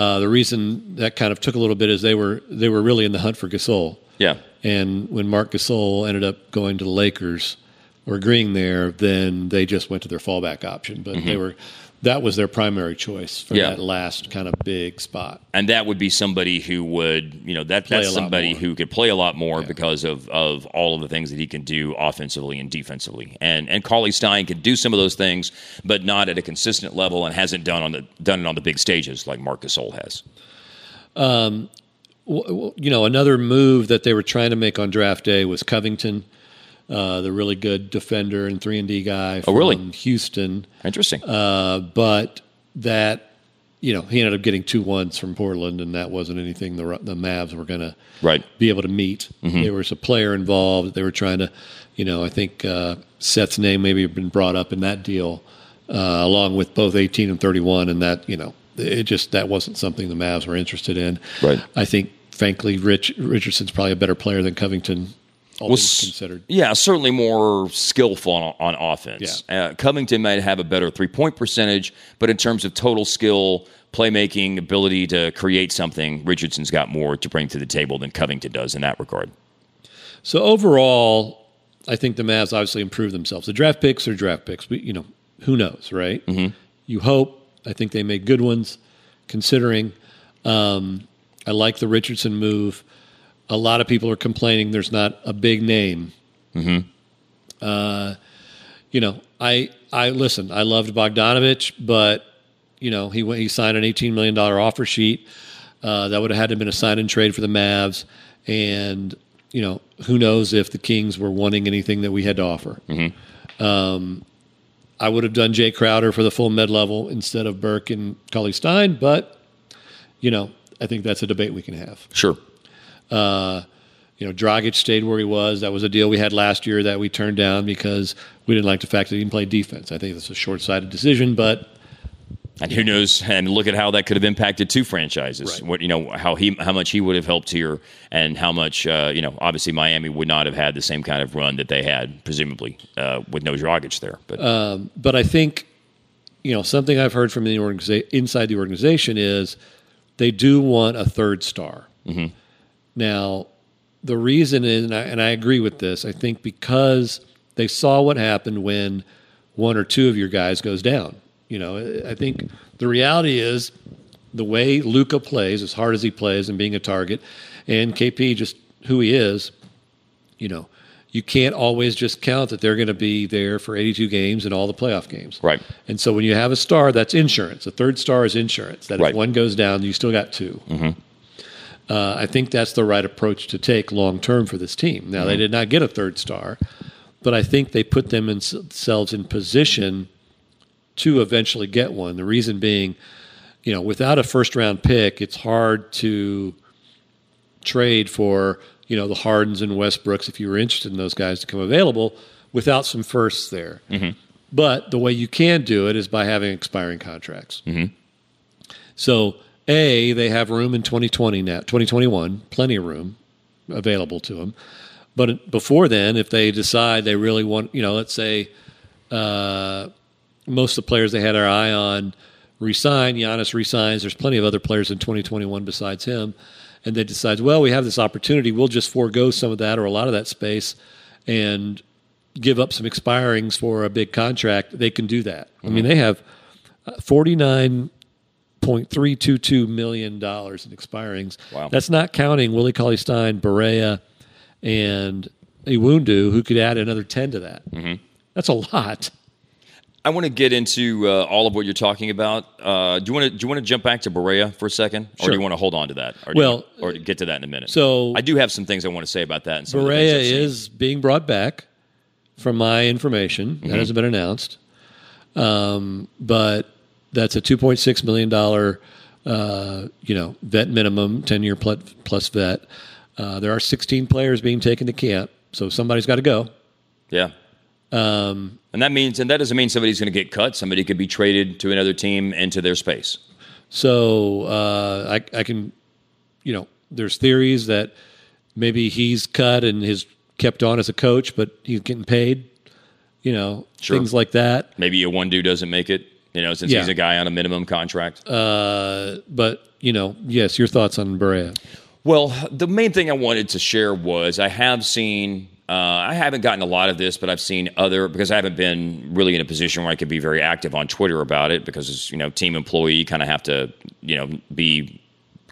Uh, the reason that kind of took a little bit is they were they were really in the hunt for Gasol. Yeah. And when Marc Gasol ended up going to the Lakers or agreeing there, then they just went to their fallback option. But they Mhm. were that was their primary choice for Yeah. that last kind of big spot. and that would be somebody who would you know that Play that's somebody who could play a lot more because of of all of the things that he can do offensively and defensively. And and Cauley Stein can do some of those things but not at a consistent level and hasn't done on the done it on the big stages like Marcus Gasol has. Um, w- w- you know, another move that they were trying to make on draft day was Covington, uh, the really good defender and three and D guy Oh, from really? Houston. Interesting. Uh, but that, you know, he ended up getting two ones from Portland, and that wasn't anything the the Mavs were going to right be able to meet. Mhm. There was a player involved. They were trying to, you know, I think uh, Seth's name maybe had been brought up in that deal, uh, along with both 18 and 31, and that, you know, it just that wasn't something the Mavs were interested in. Right. I think, frankly, Rich Richardson's probably a better player than Covington, all things considered. Yeah, certainly more skillful on, on offense. Uh, Covington might have a better three point percentage, but in terms of total skill, playmaking, ability to create something, Richardson's got more to bring to the table than Covington does in that regard. So overall, I think the Mavs obviously improved themselves. The draft picks are draft picks. We, you know, who knows, right? Mm-hmm. You hope. I think they made good ones, considering. Um, I like the Richardson move. A lot of people are complaining there's not a big name. Mm-hmm. Uh, you know, I I listen. I loved Bogdanovich, but you know he went, he signed an eighteen million dollar offer sheet. Uh, that would have had to have been a sign and trade for the Mavs, and you know who knows if the Kings were wanting anything that we had to offer. Um, I would have done Jae Crowder for the full med level instead of Burke and Cauley Stein, but you know I think that's a debate we can have. Sure. Uh, you know, Dragic stayed where he was. That was a deal we had last year that we turned down because we didn't like the fact that he didn't play defense. I think that's a short sighted decision, but And who knows? And look at how that could have impacted two franchises. What you know, how he, how much he would have helped here, and how much uh, you know. Obviously, Miami would not have had the same kind of run that they had, presumably, uh, with no Dragic there. But Um, but I think, you know, something I've heard from the organiza- inside the organization is they do want a third star. Mhm. Now, the reason is, and I, and I agree with this, I think because they saw what happened when one or two of your guys goes down. You know, I think the reality is the way Luka plays, as hard as he plays and being a target, and KP just who he is, you know, you can't always just count that they're going to be there for 82 games and all the playoff games. Right. And so when you have a star, that's insurance. A third star is insurance. That Right. if one goes down, you still got 2 Mhm. Uh, I think that's the right approach to take long term for this team. Now they Mhm. did not get a third star, but I think they put them in- themselves in position to eventually get one. The reason being, you know, without a first round pick, it's hard to trade for you know the Hardens and Westbrooks if you were interested in those guys to come available without some firsts there. Mhm. But the way you can do it is by having expiring contracts. Mhm. So a they have room in 2020 now, 2021, plenty of room available to them. But before then, if they decide they really want, you know, let's say uh, most of the players they had our eye on resign, Giannis resigns. There's plenty of other players in 2021 besides him, and they decide, well, we have this opportunity. We'll just forego some of that or a lot of that space, and give up some expirings for a big contract. They can do that. I mean, Mhm. they have forty point three two two million dollars in expirings. Wow. That's not counting Willie Cauley Stein, Barea, and Iwundu, who could add another ten to that. Mhm. That's a lot. I want to get into uh, all of what you're talking about. Uh, do you want to do you want to jump back to Barea for a second, or do you want to hold on to that? Or do you- Well, or get to that in a minute. so- I do have some things I want to say about that. And some of the things Barea is being brought back, from my information. Mhm. That hasn't been announced, um, but that's a two point six million dollar, uh, you know, vet minimum, ten year plus, vet. Uh, there are sixteen players being taken to camp, so somebody's got to go. Yeah. Um, and that means, and that doesn't mean somebody's going to get cut. Somebody could be traded to another team into their space. So uh, I, I can, you know, there's theories that maybe he's cut and is kept on as a coach, but he's getting paid. You know, Sure. things like that. Maybe Iwundu doesn't make it. You know, since Yeah. he's a guy on a minimum contract. Uh, but you know, yes, your thoughts on Barea? Well, the main thing I wanted to share was I have seen. Uh, I haven't gotten a lot of this, but I've seen other because I haven't been really in a position where I could be very active on Twitter about it because you know, team employee, you kind of have to you know be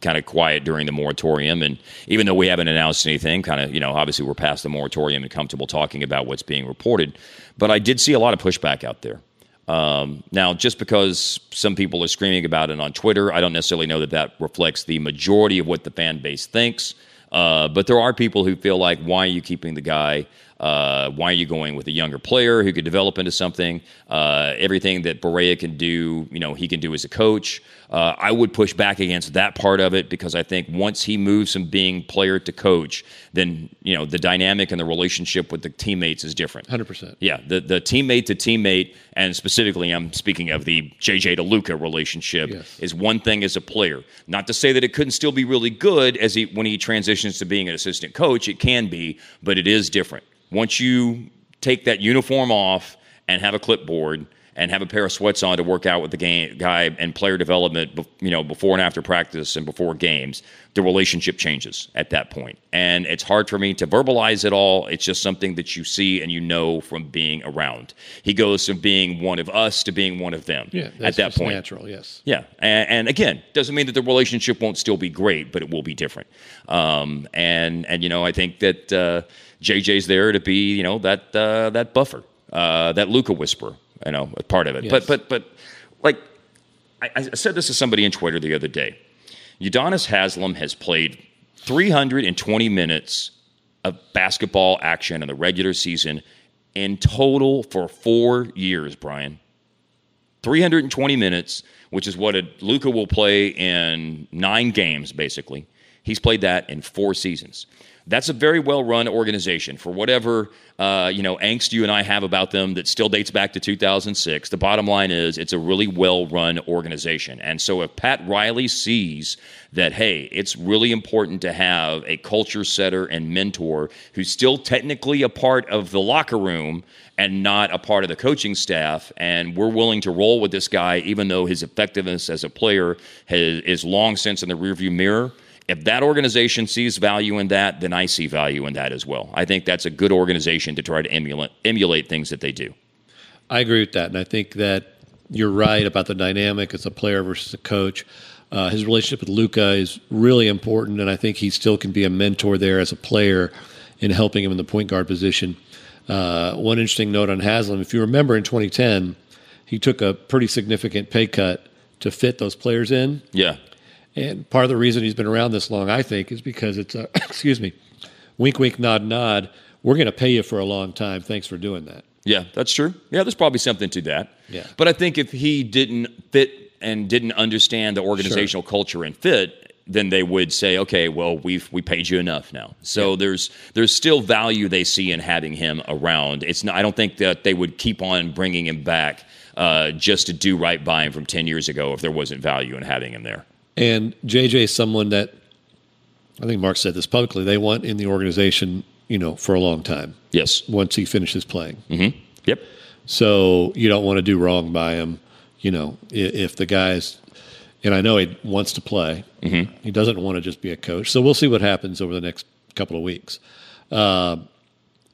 kind of quiet during the moratorium. And even though we haven't announced anything, kind of you know, obviously we're past the moratorium and comfortable talking about what's being reported. But I did see a lot of pushback out there. Um, now, just because some people are screaming about it on Twitter, I don't necessarily know that that reflects the majority of what the fan base thinks. Uh, but there are people who feel like, why are you keeping the guy? Uh, why are you going with a younger player who could develop into something? Uh, everything that Barea can do, you know, he can do as a coach. Uh, I would push back against that part of it because I think once he moves from being player to coach, then you know the dynamic and the relationship with the teammates is different. Hundred percent. Yeah, the the teammate to teammate, and specifically, I'm speaking of the JJ to Luka relationship, Yes. is one thing as a player. Not to say that it couldn't still be really good as he when he transitions to being an assistant coach. It can be, but it is different. Once you take that uniform off and have a clipboard and have a pair of sweats on to work out with the game guy and player development, you know, before and after practice and before games, the relationship changes at that point. And it's hard for me to verbalize it all. It's just something that you see and you know from being around. He goes from being one of us to being one of them Yeah, at that point. natural. Yes. Yeah, and, and again, doesn't mean that the relationship won't still be great, but it will be different. Um, and and you know, I think that uh, JJ's there to be you know that uh, that buffer, uh, that Luka whisperer, you know, a part of it. Yes. But but but like I, I said this to somebody in Twitter the other day. Udonis Haslem has played 320 minutes of basketball action in the regular season in total for four years, Brian. 320 minutes, which is what Luka will play in nine games, basically. He's played that in four seasons. That's a very well run organization for whatever uh, you know angst you and I have about them that still dates back to 2006. The bottom line is it's a really well run organization, and so if Pat Riley sees that hey, it's really important to have a culture setter and mentor who's still technically a part of the locker room and not a part of the coaching staff. And we're willing to roll with this guy, even though his effectiveness as a player has, is long since in the rearview mirror. If that organization sees value in that, then I see value in that as well. I think that's a good organization to try to emulate, emulate things that they do. I agree with that, and I think that you're right about the dynamic as a player versus a coach. Uh, his relationship with Luka is really important, and I think he still can be a mentor there as a player in helping him in the point guard position. Uh, one interesting note on Haslem: if you remember in 2010, he took a pretty significant pay cut to fit those players in. Yeah. And part of the reason he's been around this long, I think, is because it's a excuse me, wink, wink, nod, nod. We're going to pay you for a long time. Thanks for doing that. Yeah, that's true. Yeah, there's probably something to that. Yeah. But I think if he didn't fit and didn't understand the organizational culture and fit, then they would say, okay, well, we've we paid you enough now. So there's there's still value they see in having him around. It's not. I don't think that they would keep on bringing him back uh, just to do right by him from ten years ago if there wasn't value in having him there. And JJ is someone that I think Mark said this publicly. They want in the organization, you know, for a long time. Yes. Once he finishes playing. Mm-hmm. Yep. So you don't want to do wrong by him. You know, if the guy's, and I know he wants to play. Mhm. He doesn't want to just be a coach. So we'll see what happens over the next couple of weeks. Uh,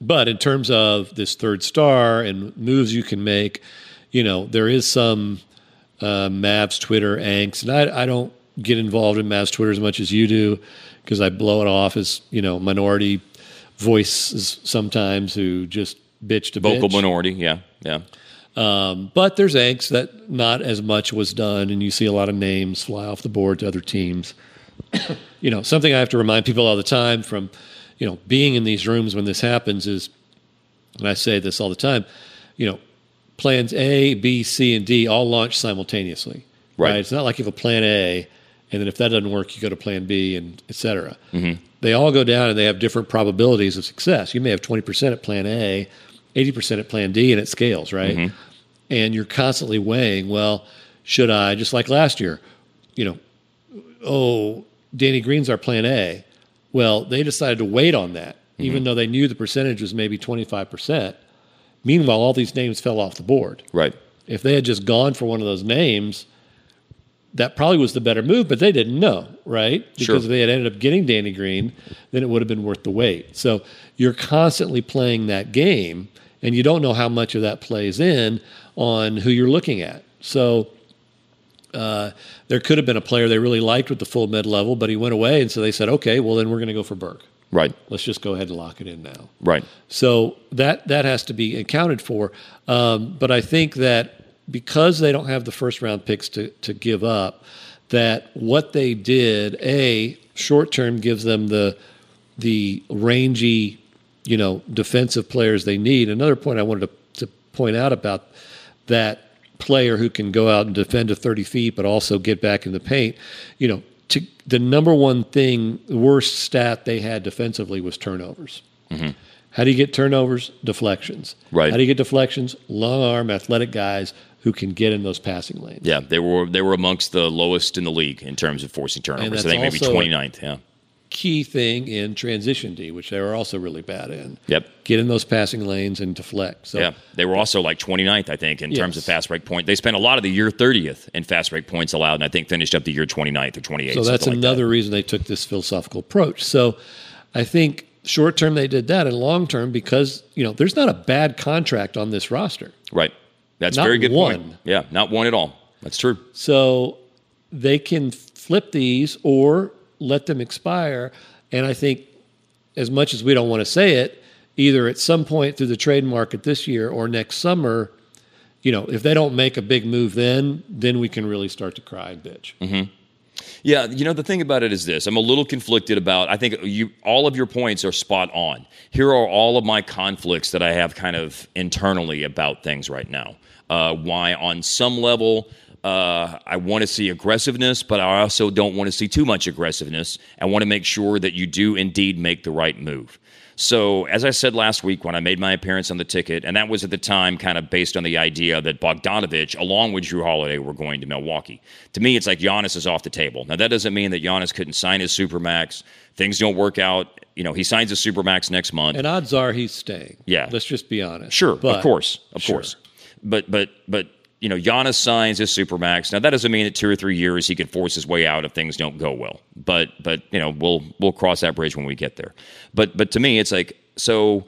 but in terms of this third star and moves you can make, you know, there is some uh, Mavs Twitter angst, and I, I don't get involved in Mavs Twitter as much as you do because I blow it off as you know minority voices sometimes who just bitch to Vocal bitch. minority. Yeah. Yeah. Um, but there's angst that not as much was done, and you see a lot of names fly off the board to other teams. you know, something I have to remind people all the time from, you know, being in these rooms when this happens is, and I say this all the time, you know, plans A, B, C, and D all launch simultaneously. Right. It's not like you have a plan A, and then if that doesn't work, you go to plan B, and et cetera. Mm-hmm. They all go down and they have different probabilities of success. You may have 20% at plan A, 80% at plan D, and it scales, right? Mhm. And you're constantly weighing, well, should I, just like last year, you know, oh, Danny Green's our plan A. Well, they decided to wait on that, even though they knew the percentage was maybe 25%. Meanwhile, all these names fell off the board. Right. If they had just gone for one of those names, that probably was the better move, but they didn't know, right? Because Sure. if they had ended up getting Danny Green, then it would have been worth the wait. So you're constantly playing that game, and you don't know how much of that plays in on who you're looking at. So uh, there could have been a player they really liked with the full mid level, but he went away, and so they said, okay, well then we're going to go for Burke. Right. Let's just go ahead and lock it in now. Right. So that that has to be accounted for. Um, but I think that because they don't have the first round picks to to give up, that what they did, a short term gives them the the rangy, you know, defensive players they need. Another point I wanted to, to point out about that player who can go out and defend to 30 feet, but also get back in the paint. You know, to, the number one thing, worst stat they had defensively was turnovers. Mhm. How do you get turnovers? Deflections. Right. How do you get deflections? Long arm, athletic guys who can get in those passing lanes. Yeah, they were they were amongst the lowest in the league in terms of forcing turnovers. I think maybe also- 29th. Yeah. Key thing in transition D, which they were also really bad in. Yep. Get in those passing lanes and deflect. So yeah, they were also like 29th, I think, in terms of fast break point. They spent a lot of the year 30th in fast break points allowed, and I think finished up the year 29th or 28th. So that's something like that. another reason they took this philosophical approach. So I think short term they did that, and long term because you know there's not a bad contract on this roster. Right. That's a Not very good one. point. Yeah, not one at all. That's true. So they can flip these or let them expire. And I think, as much as we don't want to say it, either at some point through the trade market this year or next summer, you know, if they don't make a big move then, then we can really start to cry and bitch. hmm Yeah, you know the thing about it is this: I'm a little conflicted about. I think you all of your points are spot on. Here are all of my conflicts that I have kind of internally about things right now. Uh, why, on some level, uh, I want to see aggressiveness, but I also don't want to see too much aggressiveness. I want to make sure that you do indeed make the right move. So, as I said last week when I made my appearance on the ticket, and that was at the time kind of based on the idea that Bogdanovich, along with Jrue Holiday, were going to Milwaukee. To me, it's like Giannis is off the table. Now, that doesn't mean that Giannis couldn't sign his supermax. Things don't work out. You know, he signs his supermax next month. And odds are he's staying. Yeah. Let's just be honest. Sure, But- of course, of Sure. course. But but but you know, Giannis signs his supermax. Now that doesn't mean that two or three years he can force his way out if things don't go well. But but you know, we'll we'll cross that bridge when we get there. But but to me, it's like so.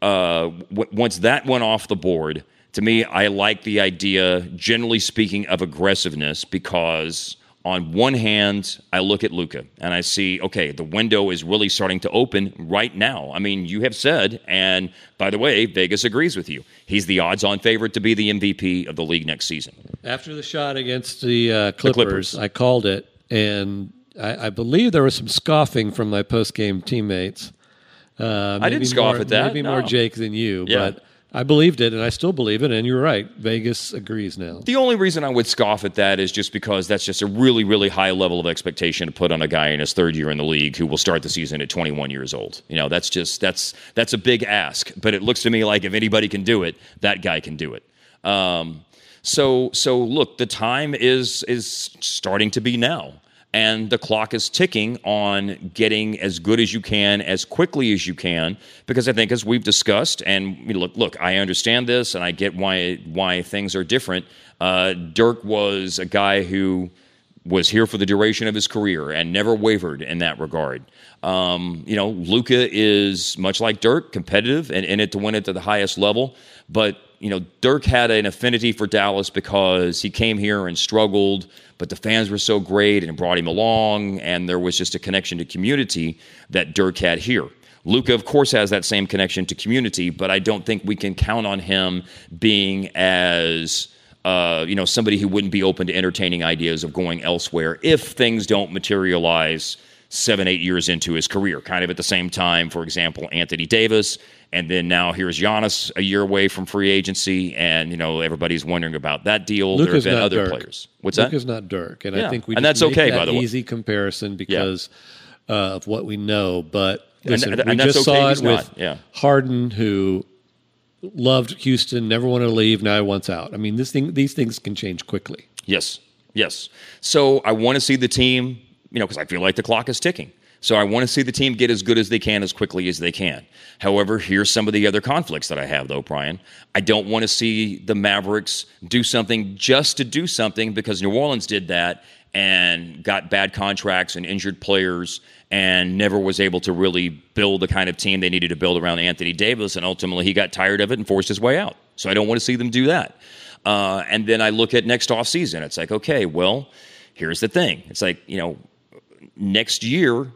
Uh, w- once that went off the board, to me, I like the idea, generally speaking, of aggressiveness because on one hand, I look at Luka and I see, okay, the window is really starting to open right now. I mean, you have said, and by the way, Vegas agrees with you. He's the odds on favorite to be the MVP of the league next season. After the shot against the, uh, Clippers, The Clippers. I called it, and I, I believe there was some scoffing from my post game teammates. Uh, I didn't scoff more- at that, Maybe more. Jake than you, Yeah. but I believed it, and I still believe it. And you're right. Vegas agrees now. The only reason I would scoff at that is just because that's just a really, really high level of expectation to put on a guy in his third year in the league who will start the season at 21 years old. You know, that's just that's that's a big ask. But it looks to me like if anybody can do it, that guy can do it. Um, so so look, the time is is starting to be now. And the clock is ticking on getting as good as you can, as quickly as you can, because I think, as we've discussed, and look, look, I understand this, and I get why why things are different. Uh, Dirk was a guy who was here for the duration of his career and never wavered in that regard. Um, you know, Luka is much like Dirk, competitive and in it to win it to the highest level. But you know, Dirk had an affinity for Dallas because he came here and struggled, but the fans were so great and brought him along, and there was just a connection to community that Dirk had here. Luka, of course, has that same connection to community, but I don't think we can count on him being as uh, you know somebody who wouldn't be open to entertaining ideas of going elsewhere if things don't materialize seven, eight years into his career. Kind of at the same time, for example, Anthony Davis, and then now here's Giannis a year away from free agency, and you know everybody's wondering about that deal. there have been other Dirk. players. What's that? Luka's not Dirk, and Yeah. I think we And just that's okay, that by the way. easy comparison because uh, of what we know. But And- listen, and we just okay saw it with. Yeah. Harden, who loved Houston, never wanted to leave, now he wants out. I mean, this thing, these things can change quickly. Yes, yes. So I want to see the team, you know, because I feel like the clock is ticking. So I want to see the team get as good as they can as quickly as they can. However, here's some of the other conflicts that I have, though, Brian. I don't want to see the Mavericks do something just to do something because New Orleans did that and got bad contracts and injured players and never was able to really build the kind of team they needed to build around Anthony Davis. And ultimately, he got tired of it and forced his way out. So I don't want to see them do that. Uh, and then I look at next offseason. It's like, okay, well, here's the thing. It's like, you know, next year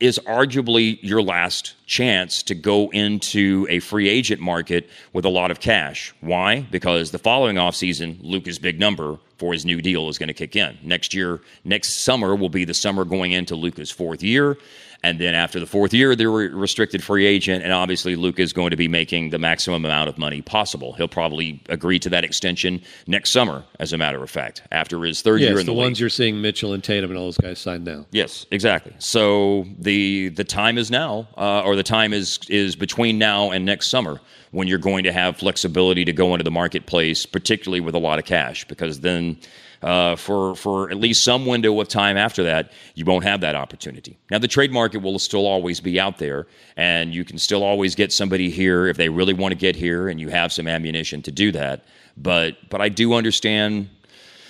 is arguably your last chance to go into a free agent market with a lot of cash. Why? Because the following offseason, Luka's big number for his new deal is going to kick in. Next year, next summer will be the summer going into Luka's fourth year. And then after the fourth year, they're a restricted free agent. And obviously, Luka is going to be making the maximum amount of money possible. He'll probably agree to that extension next summer, as a matter of fact, after his third year in the, the, ones league. you're seeing Mitchell and Tatum and all those guys signed now. Yes, exactly. So the the time is now, uh, or the time is is between now and next summer when you're going to have flexibility to go into the marketplace, particularly with a lot of cash, because then. Uh, for for at least some window of time after that, you won't have that opportunity. Now, the trade market will still always be out there, and you can still always get somebody here if they really want to get here, and you have some ammunition to do that. But but I do understand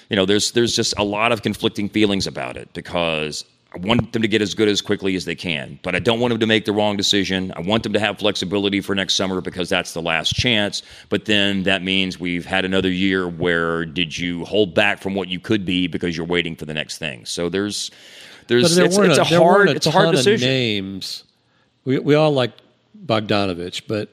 you know, there's there's just a lot of conflicting feelings about it because I want them to get as good as quickly as they can, but I don't want them to make the wrong decision. I want them to have flexibility for next summer because that's the last chance. But then that means we've had another year where did you hold back from what you could be because you're waiting for the next thing. So there's there's there it's, it's a there hard weren't it's a hard decision. Names. We we all like Bogdanovich, but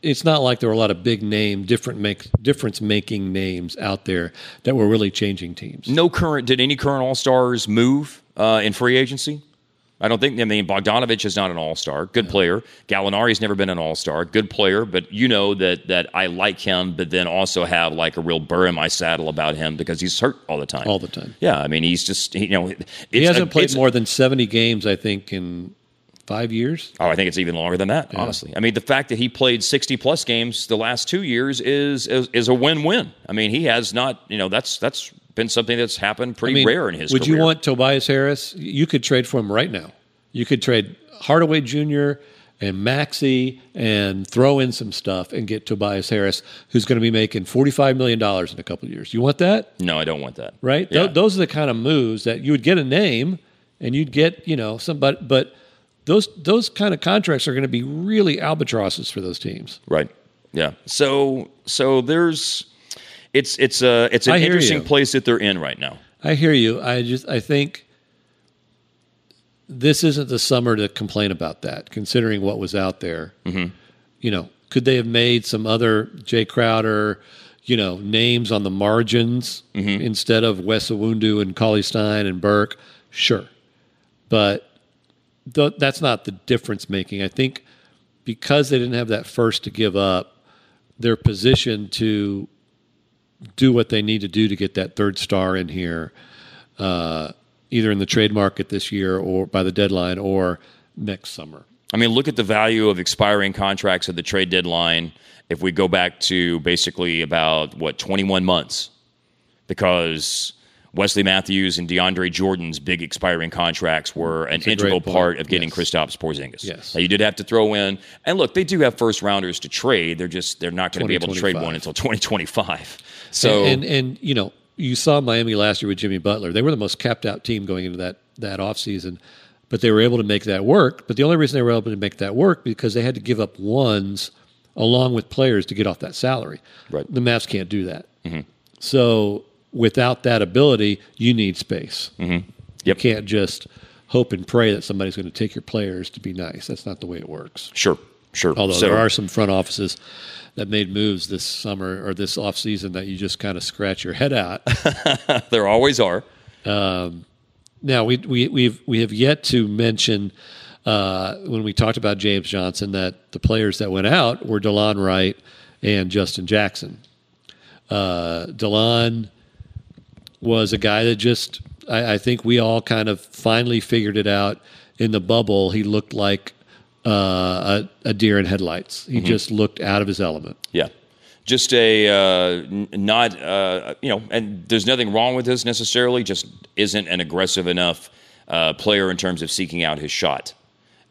it's not like there were a lot of big name, different make difference making names out there that were really changing teams. No current did any current All Stars move uh, in free agency? I don't think. I mean, Bogdanovich is not an All Star. Good player. Gallinari's never been an All Star. Good player, but you know that that I like him, but then also have like a real burr in my saddle about him because he's hurt all the time. All the time. Yeah, I mean, he's just you know he hasn't a- played more than seventy games, I think, in five years. Oh, I think it's even longer than that. Honestly, I mean, the fact that he played sixty plus games the last two years is is, is a win win. I mean, he has not. You know, that's that's been something that's happened pretty I mean, rare in his. Would career. you want Tobias Harris? You could trade for him right now. You could trade Hardaway Jr. and Maxi and throw in some stuff and get Tobias Harris, who's going to be making $45 million in a couple of years. You want that? No, I don't want that. Right? Yeah. Th- those are the kind of moves that you would get a name and you'd get, you know, somebody, but those, those kind of contracts are going to be really albatrosses for those teams. Right. Yeah. So so there's it's it's a it's an interesting you. place that they're in right now. I hear you. I just I think this isn't the summer to complain about that, considering what was out there. Mm-hmm. You know, could they have made some other Jae Crowder, you know, names on the margins Mm-hmm. instead of Wes Iwundu and Cauley Stein and Burke? Sure, but th- that's not the difference making. I think because they didn't have that first to give up, they're positioned to do what they need to do to get that third star in here, uh, either in the trade market this year or by the deadline or next summer. I mean, look at the value of expiring contracts at the trade deadline. If we go back to basically about what 21 months, because Wesley Matthews and DeAndre Jordan's big expiring contracts were an integral part of getting Yes. Kristaps Porzingis. Yes. Now, you did have to throw in, and look, they do have first rounders to trade. They're just they're not going to be able to trade one until 2025. So and, and and you know you saw Miami last year with Jimmy Butler. They were the most capped out team going into that that offseason, but they were able to make that work. But the only reason they were able to make that work because they had to give up ones along with players to get off that salary. Right. The Mavs can't do that. Mm-hmm. So without that ability, you need space. Mm-hmm. You can't just hope and pray that somebody's going to take your players to be nice. That's not the way it works. Sure, sure. Although So- there are some front offices that made moves this summer or this off season that you just kind of scratch your head at. there always are. Um, now we we we've we have yet to mention uh, when we talked about James Johnson that the players that went out were Delon Wright and Justin Jackson. Uh, Delon was a guy that just I, I think we all kind of finally figured it out in the bubble. He looked like uh, a, a deer in headlights. He Mhm. just looked out of his element. Yeah. Just a uh, n- not uh, you know, and there's nothing wrong with this necessarily. Just isn't an aggressive enough uh, player in terms of seeking out his shot,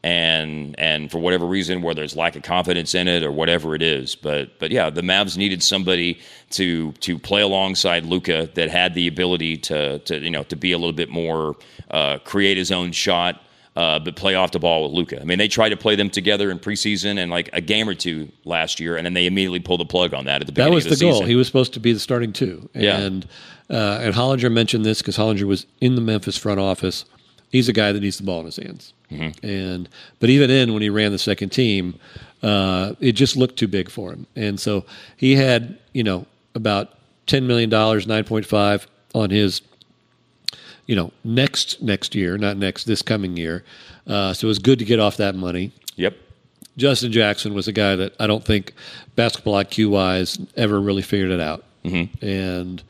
and and for whatever reason, whether it's lack of confidence in it or whatever it is, but but yeah, the Mavs needed somebody to to play alongside Luka that had the ability to to you know to be a little bit more uh, create his own shot. Uh, but play off the ball with Luka. I mean, they tried to play them together in preseason and like a game or two last year, and then they immediately pulled the plug on that at the That beginning was of the, the, goal. season. He was supposed to be the starting two. Yeah. And uh, and Hollinger mentioned this because Hollinger was in the Memphis front office. He's a guy that needs the ball in his hands. Mm-hmm. And but even in when he ran the second team, uh, it just looked too big for him. And so he had you know about ten million dollars, nine point five on his you know next next year, not next this coming year. Uh, so it was good to get off that money. Yep. Justin Jackson was a guy that I don't think basketball IQ wise ever really figured it out, mm-hmm. and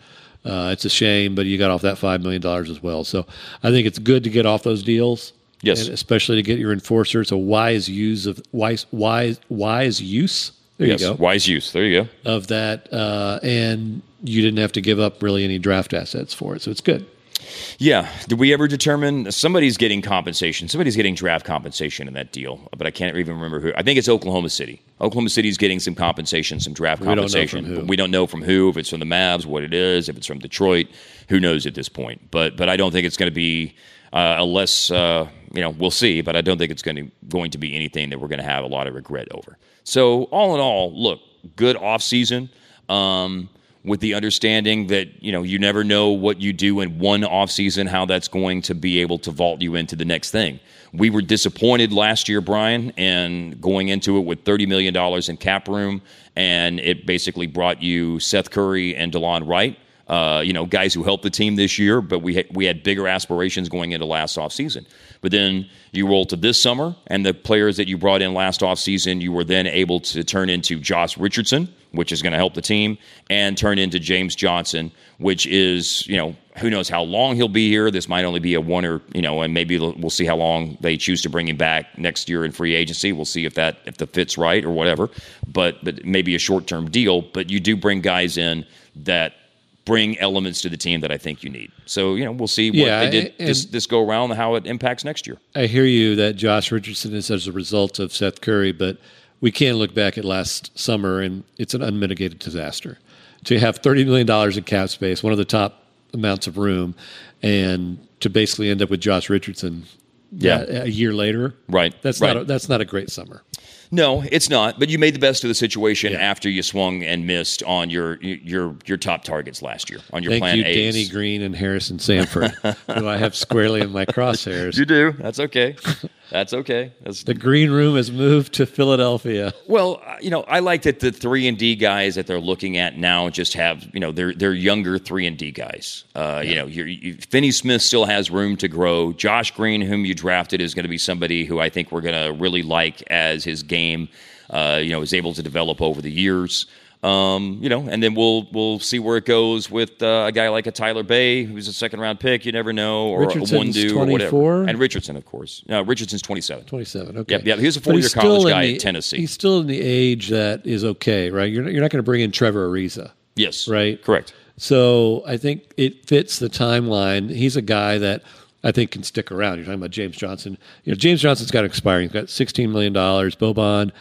uh, it's a shame. But you got off that five million dollars as well, so I think it's good to get off those deals. Yes. and especially to get your enforcer. It's a wise use of wise wise wise use. There yes, you go wise use. There you go. of that, uh, and you didn't have to give up really any draft assets for it, so it's good. Yeah. Did we ever determine somebody's getting compensation? Somebody's getting draft compensation in that deal, but I can't even remember who. I think it's Oklahoma City. Oklahoma City's getting some compensation, some draft We don't compensation. who. we don't know from who. If it's from the Mavs, what it is. If it's from Detroit, who knows at this point? But but I don't think it's going to be uh, unless uh, you know we'll see. But I don't think it's going to going to be anything that we're going to have a lot of regret over. So all in all, look, good off season. Um, with the understanding that you know you never know what you do in one offseason how that's going to be able to vault you into the next thing we were disappointed last year brian and going into it with $30 million in cap room and it basically brought you seth curry and delon wright uh, you know, guys who helped the team this year, but we had, we had bigger aspirations going into last offseason. But then you roll to this summer, and the players that you brought in last offseason, you were then able to turn into Josh Richardson, which is going to help the team, and turn into James Johnson, which is, you know, who knows how long he'll be here. This might only be a one or, you know, and maybe we'll see how long they choose to bring him back next year in free agency. We'll see if that if the fit's right or whatever. But but maybe a short term deal. But you do bring guys in that bring elements to the team that I think you need. So you know we'll see what Yeah, they did this this go around and how it impacts next year. I hear you that Josh Richardson is as a result of Seth Curry, but we can look back at last summer and it's an unmitigated disaster. To have thirty million dollars in cap space, one of the top amounts of room, and to basically end up with Josh Richardson, uh, Yeah. a year later, Right, That's right. not a, that's not a great summer. No, it's not. But you made the best of the situation after you swung and missed on your your your top targets last year on your Thank plan you, A's. Danny Green and Harrison Sanford, who I have squarely in my crosshairs. You do. That's okay. That's okay. That's, The green room has moved to Philadelphia. well, uh, you know, I like that the three and D guys that they're looking at now just have you know they're they're younger three and D guys. Uh, You know, you're, you, Finney Smith still has room to grow. Josh Green, whom you drafted, is going to be somebody who I think we're going to really like as his game, uh, you know, is able to develop over the years. Um, you know, and then we'll we'll see where it goes with uh, a guy like a Tyler Bey, who's a second round pick. You never know, or a Richardson's one do or whatever. And Richardson, of course. No, Richardson's twenty seven. 27. Okay. Yeah, yep. He was a four-year college still in guy the- at Tennessee. He's still in the age that is okay, right? You're not, you're not going to bring in Trevor Ariza, Yes, right? correct. So I think it fits the timeline. He's a guy that I think can stick around. You're talking about James Johnson. You know, James Johnson's got expiring. He's got $16 million. Boban,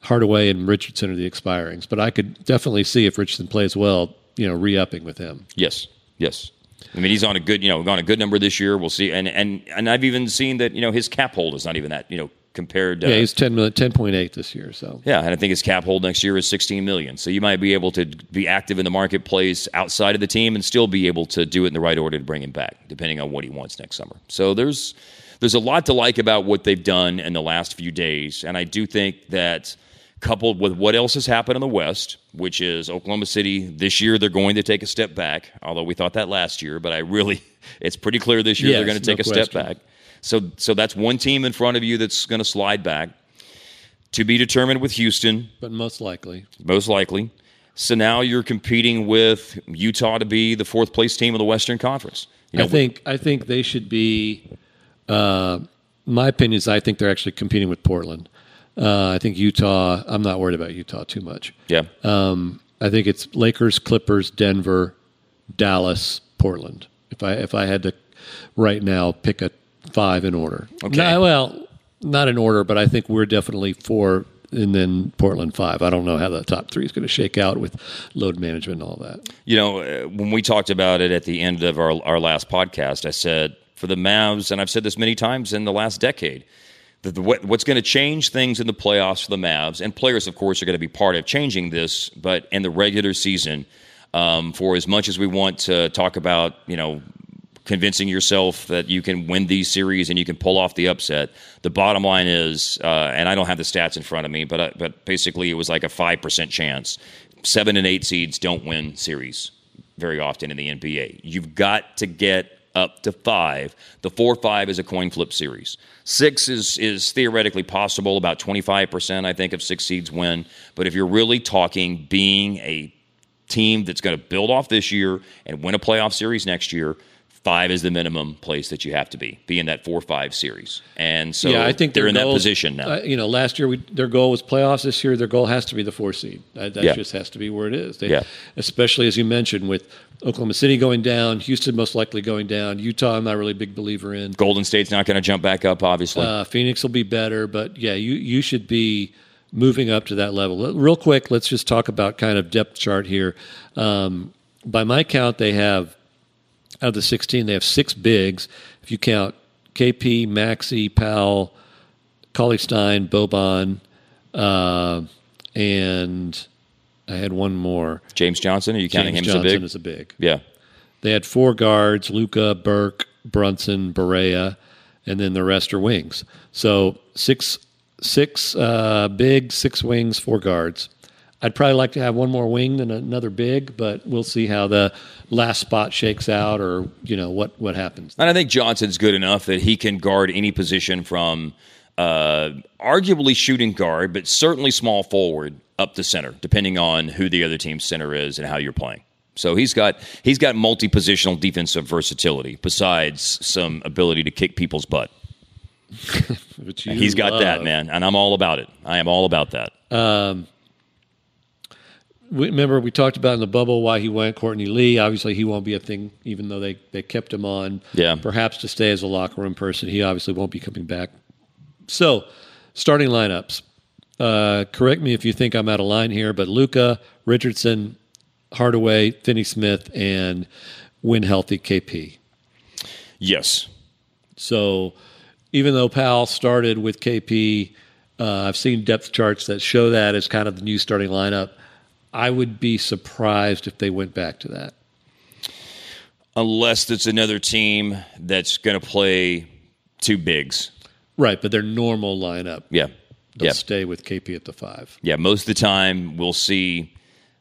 Hardaway, and Richardson are the expirings. But I could definitely see if Richardson plays well, you know, re-upping with him. Yes, yes. I mean, he's on a good, you know, on a good number this year. We'll see, and and and I've even seen that, you know, his cap hold is not even that, you know, compared. to yeah, he's 10 million, 10.8 this year. So Yeah, and I think his cap hold next year is 16 million. So you might be able to be active in the marketplace outside of the team and still be able to do it in the right order to bring him back, depending on what he wants next summer. So there's there's a lot to like about what they've done in the last few days, and I do think that coupled with what else has happened in the West, which is Oklahoma City this year they're going to take a step back, although we thought that last year, but I really it's pretty clear this year they're going to take no a step back. So so that's one team in front of you that's going to slide back. To be determined with Houston, but most likely. most likely. So now you're competing with Utah to be the fourth place team of the Western Conference. You know, I think I think they should be. Uh, my opinion is I think they're actually competing with Portland. Uh, I think Utah. I'm not worried about Utah too much. yeah, Um, I think it's Lakers, Clippers, Denver, Dallas, Portland. If I if I had to right now pick a five in order. Okay. No, well, not in order, but I think we're definitely four, and then Portland five. I don't know how the top three is going to shake out with load management and all that. you know, uh, when we talked about it at the end of our, our last podcast, I said for the Mavs, and I've said this many times in the last decade, the, what, what's going to change things in the playoffs for the Mavs, and players, of course, are going to be part of changing this, but in the regular season, um, for as much as we want to talk about, you know, convincing yourself that you can win these series and you can pull off the upset. The bottom line is, uh, and I don't have the stats in front of me, but uh, but basically it was like a five percent chance. Seven and eight seeds don't win series very often in the NBA. You've got to get up to five. The four five is a coin flip series. Six is is theoretically possible. About twenty five percent, I think, of six seeds win. But if you're really talking being a team that's going to build off this year and win a playoff series next year, five is the minimum place that you have to be, be in that four five series. And so yeah, I think they're in that position now. uh, you know, last year we, their goal was playoffs. This year, their goal has to be the four seed. That, that Yeah. just has to be where it is. They, Yeah. Especially as you mentioned, with Oklahoma City going down, Houston most likely going down, Utah. I'm not really a big believer in. Golden State's not going to jump back up, obviously. Uh, Phoenix will be better, but yeah, you you should be moving up to that level. Real quick, let's just talk about kind of depth chart here. Um, by my count, they have out of the 16, they have six bigs. If you count KP, Maxi, Powell, Cauley Stein, Boban, uh, and I had one more. James Johnson, are you counting James him Johnson as a big? is a big. yeah. They had four guards: Luka, Burke, Brunson, Barea, and then the rest are wings. So six, six uh, big, six wings, four guards. I'd probably like to have one more wing than another big, but we'll see how the last spot shakes out, or you know what what happens. And I think Johnson's good enough that he can guard any position from uh, arguably shooting guard, but certainly small forward up to center, depending on who the other team's center is and how you're playing. So he's got he's got multi positional defensive versatility besides some ability to kick people's butt. He's got that, man, and I'm all about it. I am all about that. Um, remember we talked about in the bubble why he went Courtney Lee. Obviously, he won't be a thing, even though they, they kept him on. Yeah. Perhaps to stay as a locker room person. He obviously won't be coming back. So, starting lineups. Uh, correct me if you think I'm out of line here, but Luka, Richardson, Hardaway, Finney Smith, and when healthy, KP. Yes. So even though Powell started with KP, Uh, I've seen depth charts that show that as kind of the new starting lineup. I would be surprised if they went back to that. Unless it's another team that's going to play two bigs. Right, but their normal lineup. Yeah. They'll yeah. stay with KP at the five. Yeah, most of the time we'll see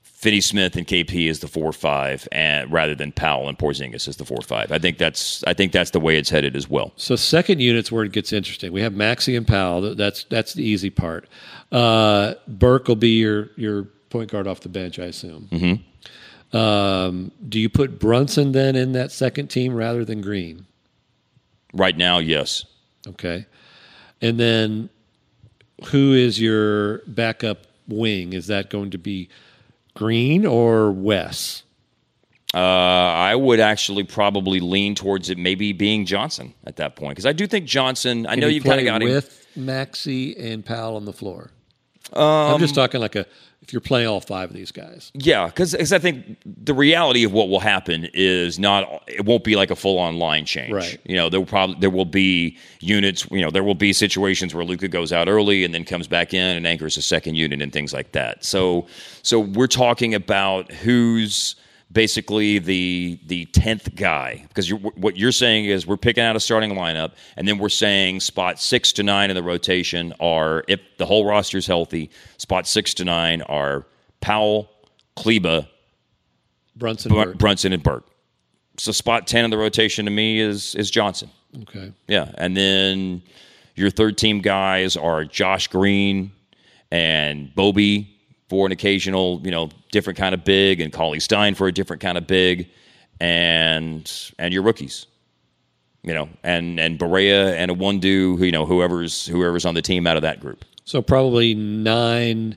Finney Smith and KP as the four five, and rather than Powell and Porzingis as the four five. I think that's I think that's the way it's headed as well. So second unit's where it gets interesting. We have Maxi and Powell. That's that's the easy part. Uh, Burke will be your your point guard off the bench, I assume. Mm-hmm. Um, do you put Brunson then in that second team rather than Green? Right now, yes. Okay, and then who is your backup wing? Is that going to be Green or Wes? Uh, I would actually probably lean towards it maybe being Johnson at that point because I do think Johnson. I Can know you've kind of got him. with Maxi and Powell on the floor. Um, I'm just talking like a if you're playing all five of these guys. Yeah, because I think the reality of what will happen is not it won't be like a full on line change. Right. You know, there will probably there will be units. You know, there will be situations where Luka goes out early and then comes back in and anchors a second unit and things like that. So so we're talking about who's basically the the tenth guy because you're, what you're saying is we're picking out a starting lineup and then we're saying spot six to nine in the rotation are if the whole roster is healthy spot six to nine are Powell, Kleber, Brunson, Br- Brunson, and Burke. So spot ten in the rotation to me is is Johnson. Okay. Yeah, and then your third team guys are Josh Green and Bobby for an occasional, you know, different kind of big, and Cauley Stein for a different kind of big, and and your rookies, you know, and and Barea and Iwundu, you know, whoever's whoever's on the team out of that group. So probably nine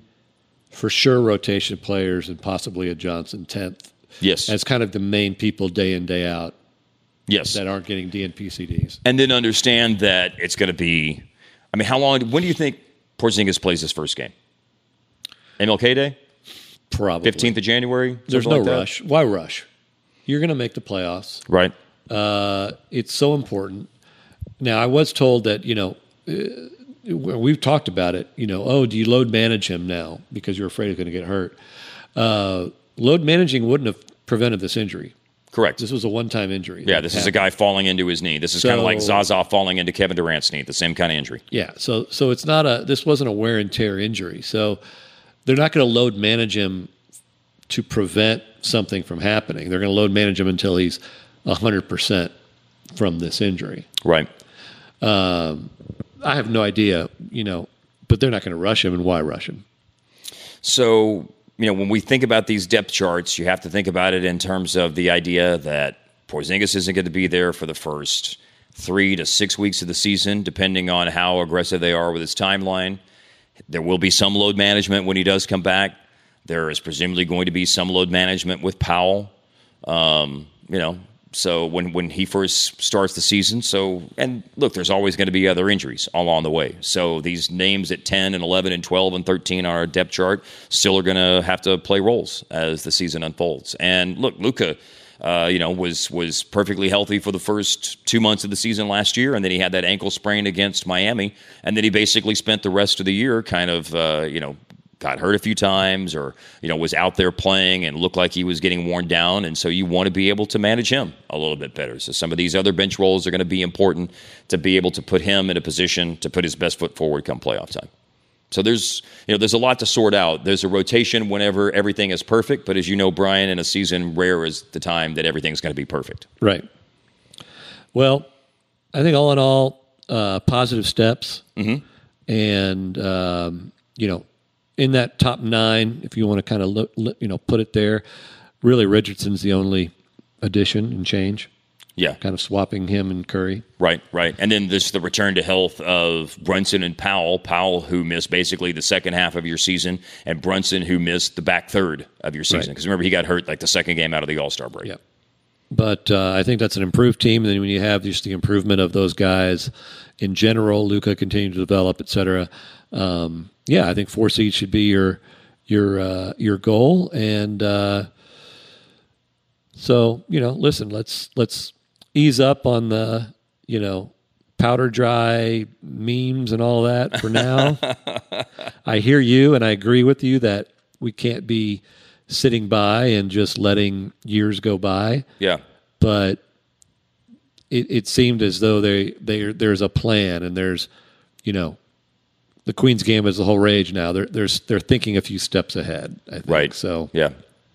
for sure rotation players and possibly a Johnson tenth. Yes, That's kind of the main people day in day out. Yes, that aren't getting DNP CDs. and then understand that it's going to be. I mean, how long? When do you think Porzingis plays his first game? MLK Day, Probably fifteenth of January. There's no like that? rush. Why rush? You're going to make the playoffs. right? Uh, it's so important. Now, I was told that you know uh, we've talked about it. You know, oh, do you load manage him now because you're afraid he's going to get hurt? Uh, load managing wouldn't have prevented this injury. Correct. This was a one-time injury. Yeah, this is a guy falling into his knee. This is kind of like Zaza falling into Kevin Durant's knee. The same kind of injury. Yeah, so so it's not a this wasn't a wear and tear injury. So they're not going to load manage him to prevent something from happening. They're going to load manage him until he's hundred percent from this injury. Right. Um, I have no idea, you know, but they're not going to rush him, and why rush him? So, you know, when we think about these depth charts, you have to think about it in terms of the idea that Porzingis isn't going to be there for the first three to six weeks of the season, depending on how aggressive they are with his timeline. There will be some load management when he does come back. There is presumably going to be some load management with Powell. Um, you know, so when when he first starts the season, so and look, there's always going to be other injuries along the way. So these names at 10 and 11 and 12 and 13 on our depth chart still are going to have to play roles as the season unfolds. And look, Luka. Uh, you know, was was perfectly healthy for the first two months of the season last year, and then he had that ankle sprain against Miami, and then he basically spent the rest of the year kind of, uh, you know, got hurt a few times or you know was out there playing and looked like he was getting worn down and so you want to be able to manage him a little bit better. So some of these other bench roles are going to be important to be able to put him in a position to put his best foot forward come playoff time so there's you know there's a lot to sort out there's a rotation whenever everything is perfect but as you know brian in a season rare is the time that everything's going to be perfect Right. Well, I think all in all, uh, positive steps, Mhm. and um, you know, in that top nine, if you want to kind of look, you know, put it there, really Richardson's the only addition and change. Yeah. kind of swapping him and Curry. Right, right. And then this the return to health of Brunson and Powell. Powell, who missed basically the second half of your season, and Brunson, who missed the back third of your season. Right. Because remember, he got hurt like the second game out of the All Star break. Yeah. But uh, I think that's an improved team. And then when you have just the improvement of those guys in general, Luka continuing to develop, et cetera. Um, yeah, I think four seeds should be your your uh, your goal. And uh, so you know, listen, let's let's ease up on the you know powder dry memes and all that for now. I hear you and I agree with you that we can't be sitting by and just letting years go by. Yeah. But it, it seemed as though they, they there's a plan and there's, you know, the Queen's game is the whole rage now. They're, they're, they're thinking a few steps ahead, I think. Right. So, Yeah.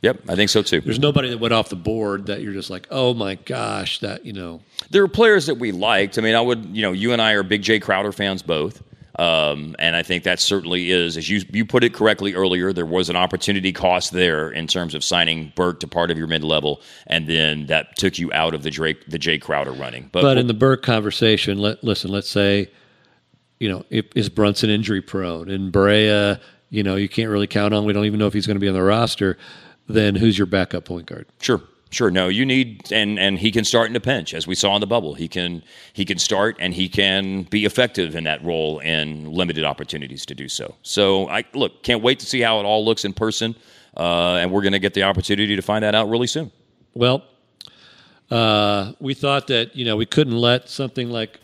Yep. I think so too. there's nobody that went off the board that you're just like, oh my gosh, that, you know, there are players that we liked. I mean, I would, you know, you and I are big Jae Crowder fans both. Um, and I think that certainly is, as you you put it correctly earlier, there was an opportunity cost there in terms of signing Burke to part of your mid level, and then that took you out of the Drake the Jae Crowder running. But, in the Burke conversation, let, listen, let's say, you know, if, is Brunson injury prone and Barea, you know, you can't really count on. We don't even know if he's going to be on the roster. Then who's your backup point guard? Sure. Sure. No, you need and and he can start in a pinch, as we saw in the bubble. He can he can start and he can be effective in that role in limited opportunities to do so. So I look, can't wait to see how it all looks in person, uh, and we're going to get the opportunity to find that out really soon. Well, uh, we thought that you know we couldn't let something like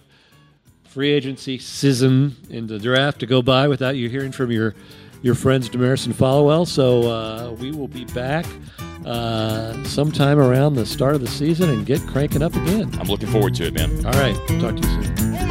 free agency season in the draft to go by without you hearing from your your friends Dameris and Followill. So uh, we will be back uh, sometime around the start of the season and get cranking up again. I'm looking forward to it, man. All right, talk to you soon.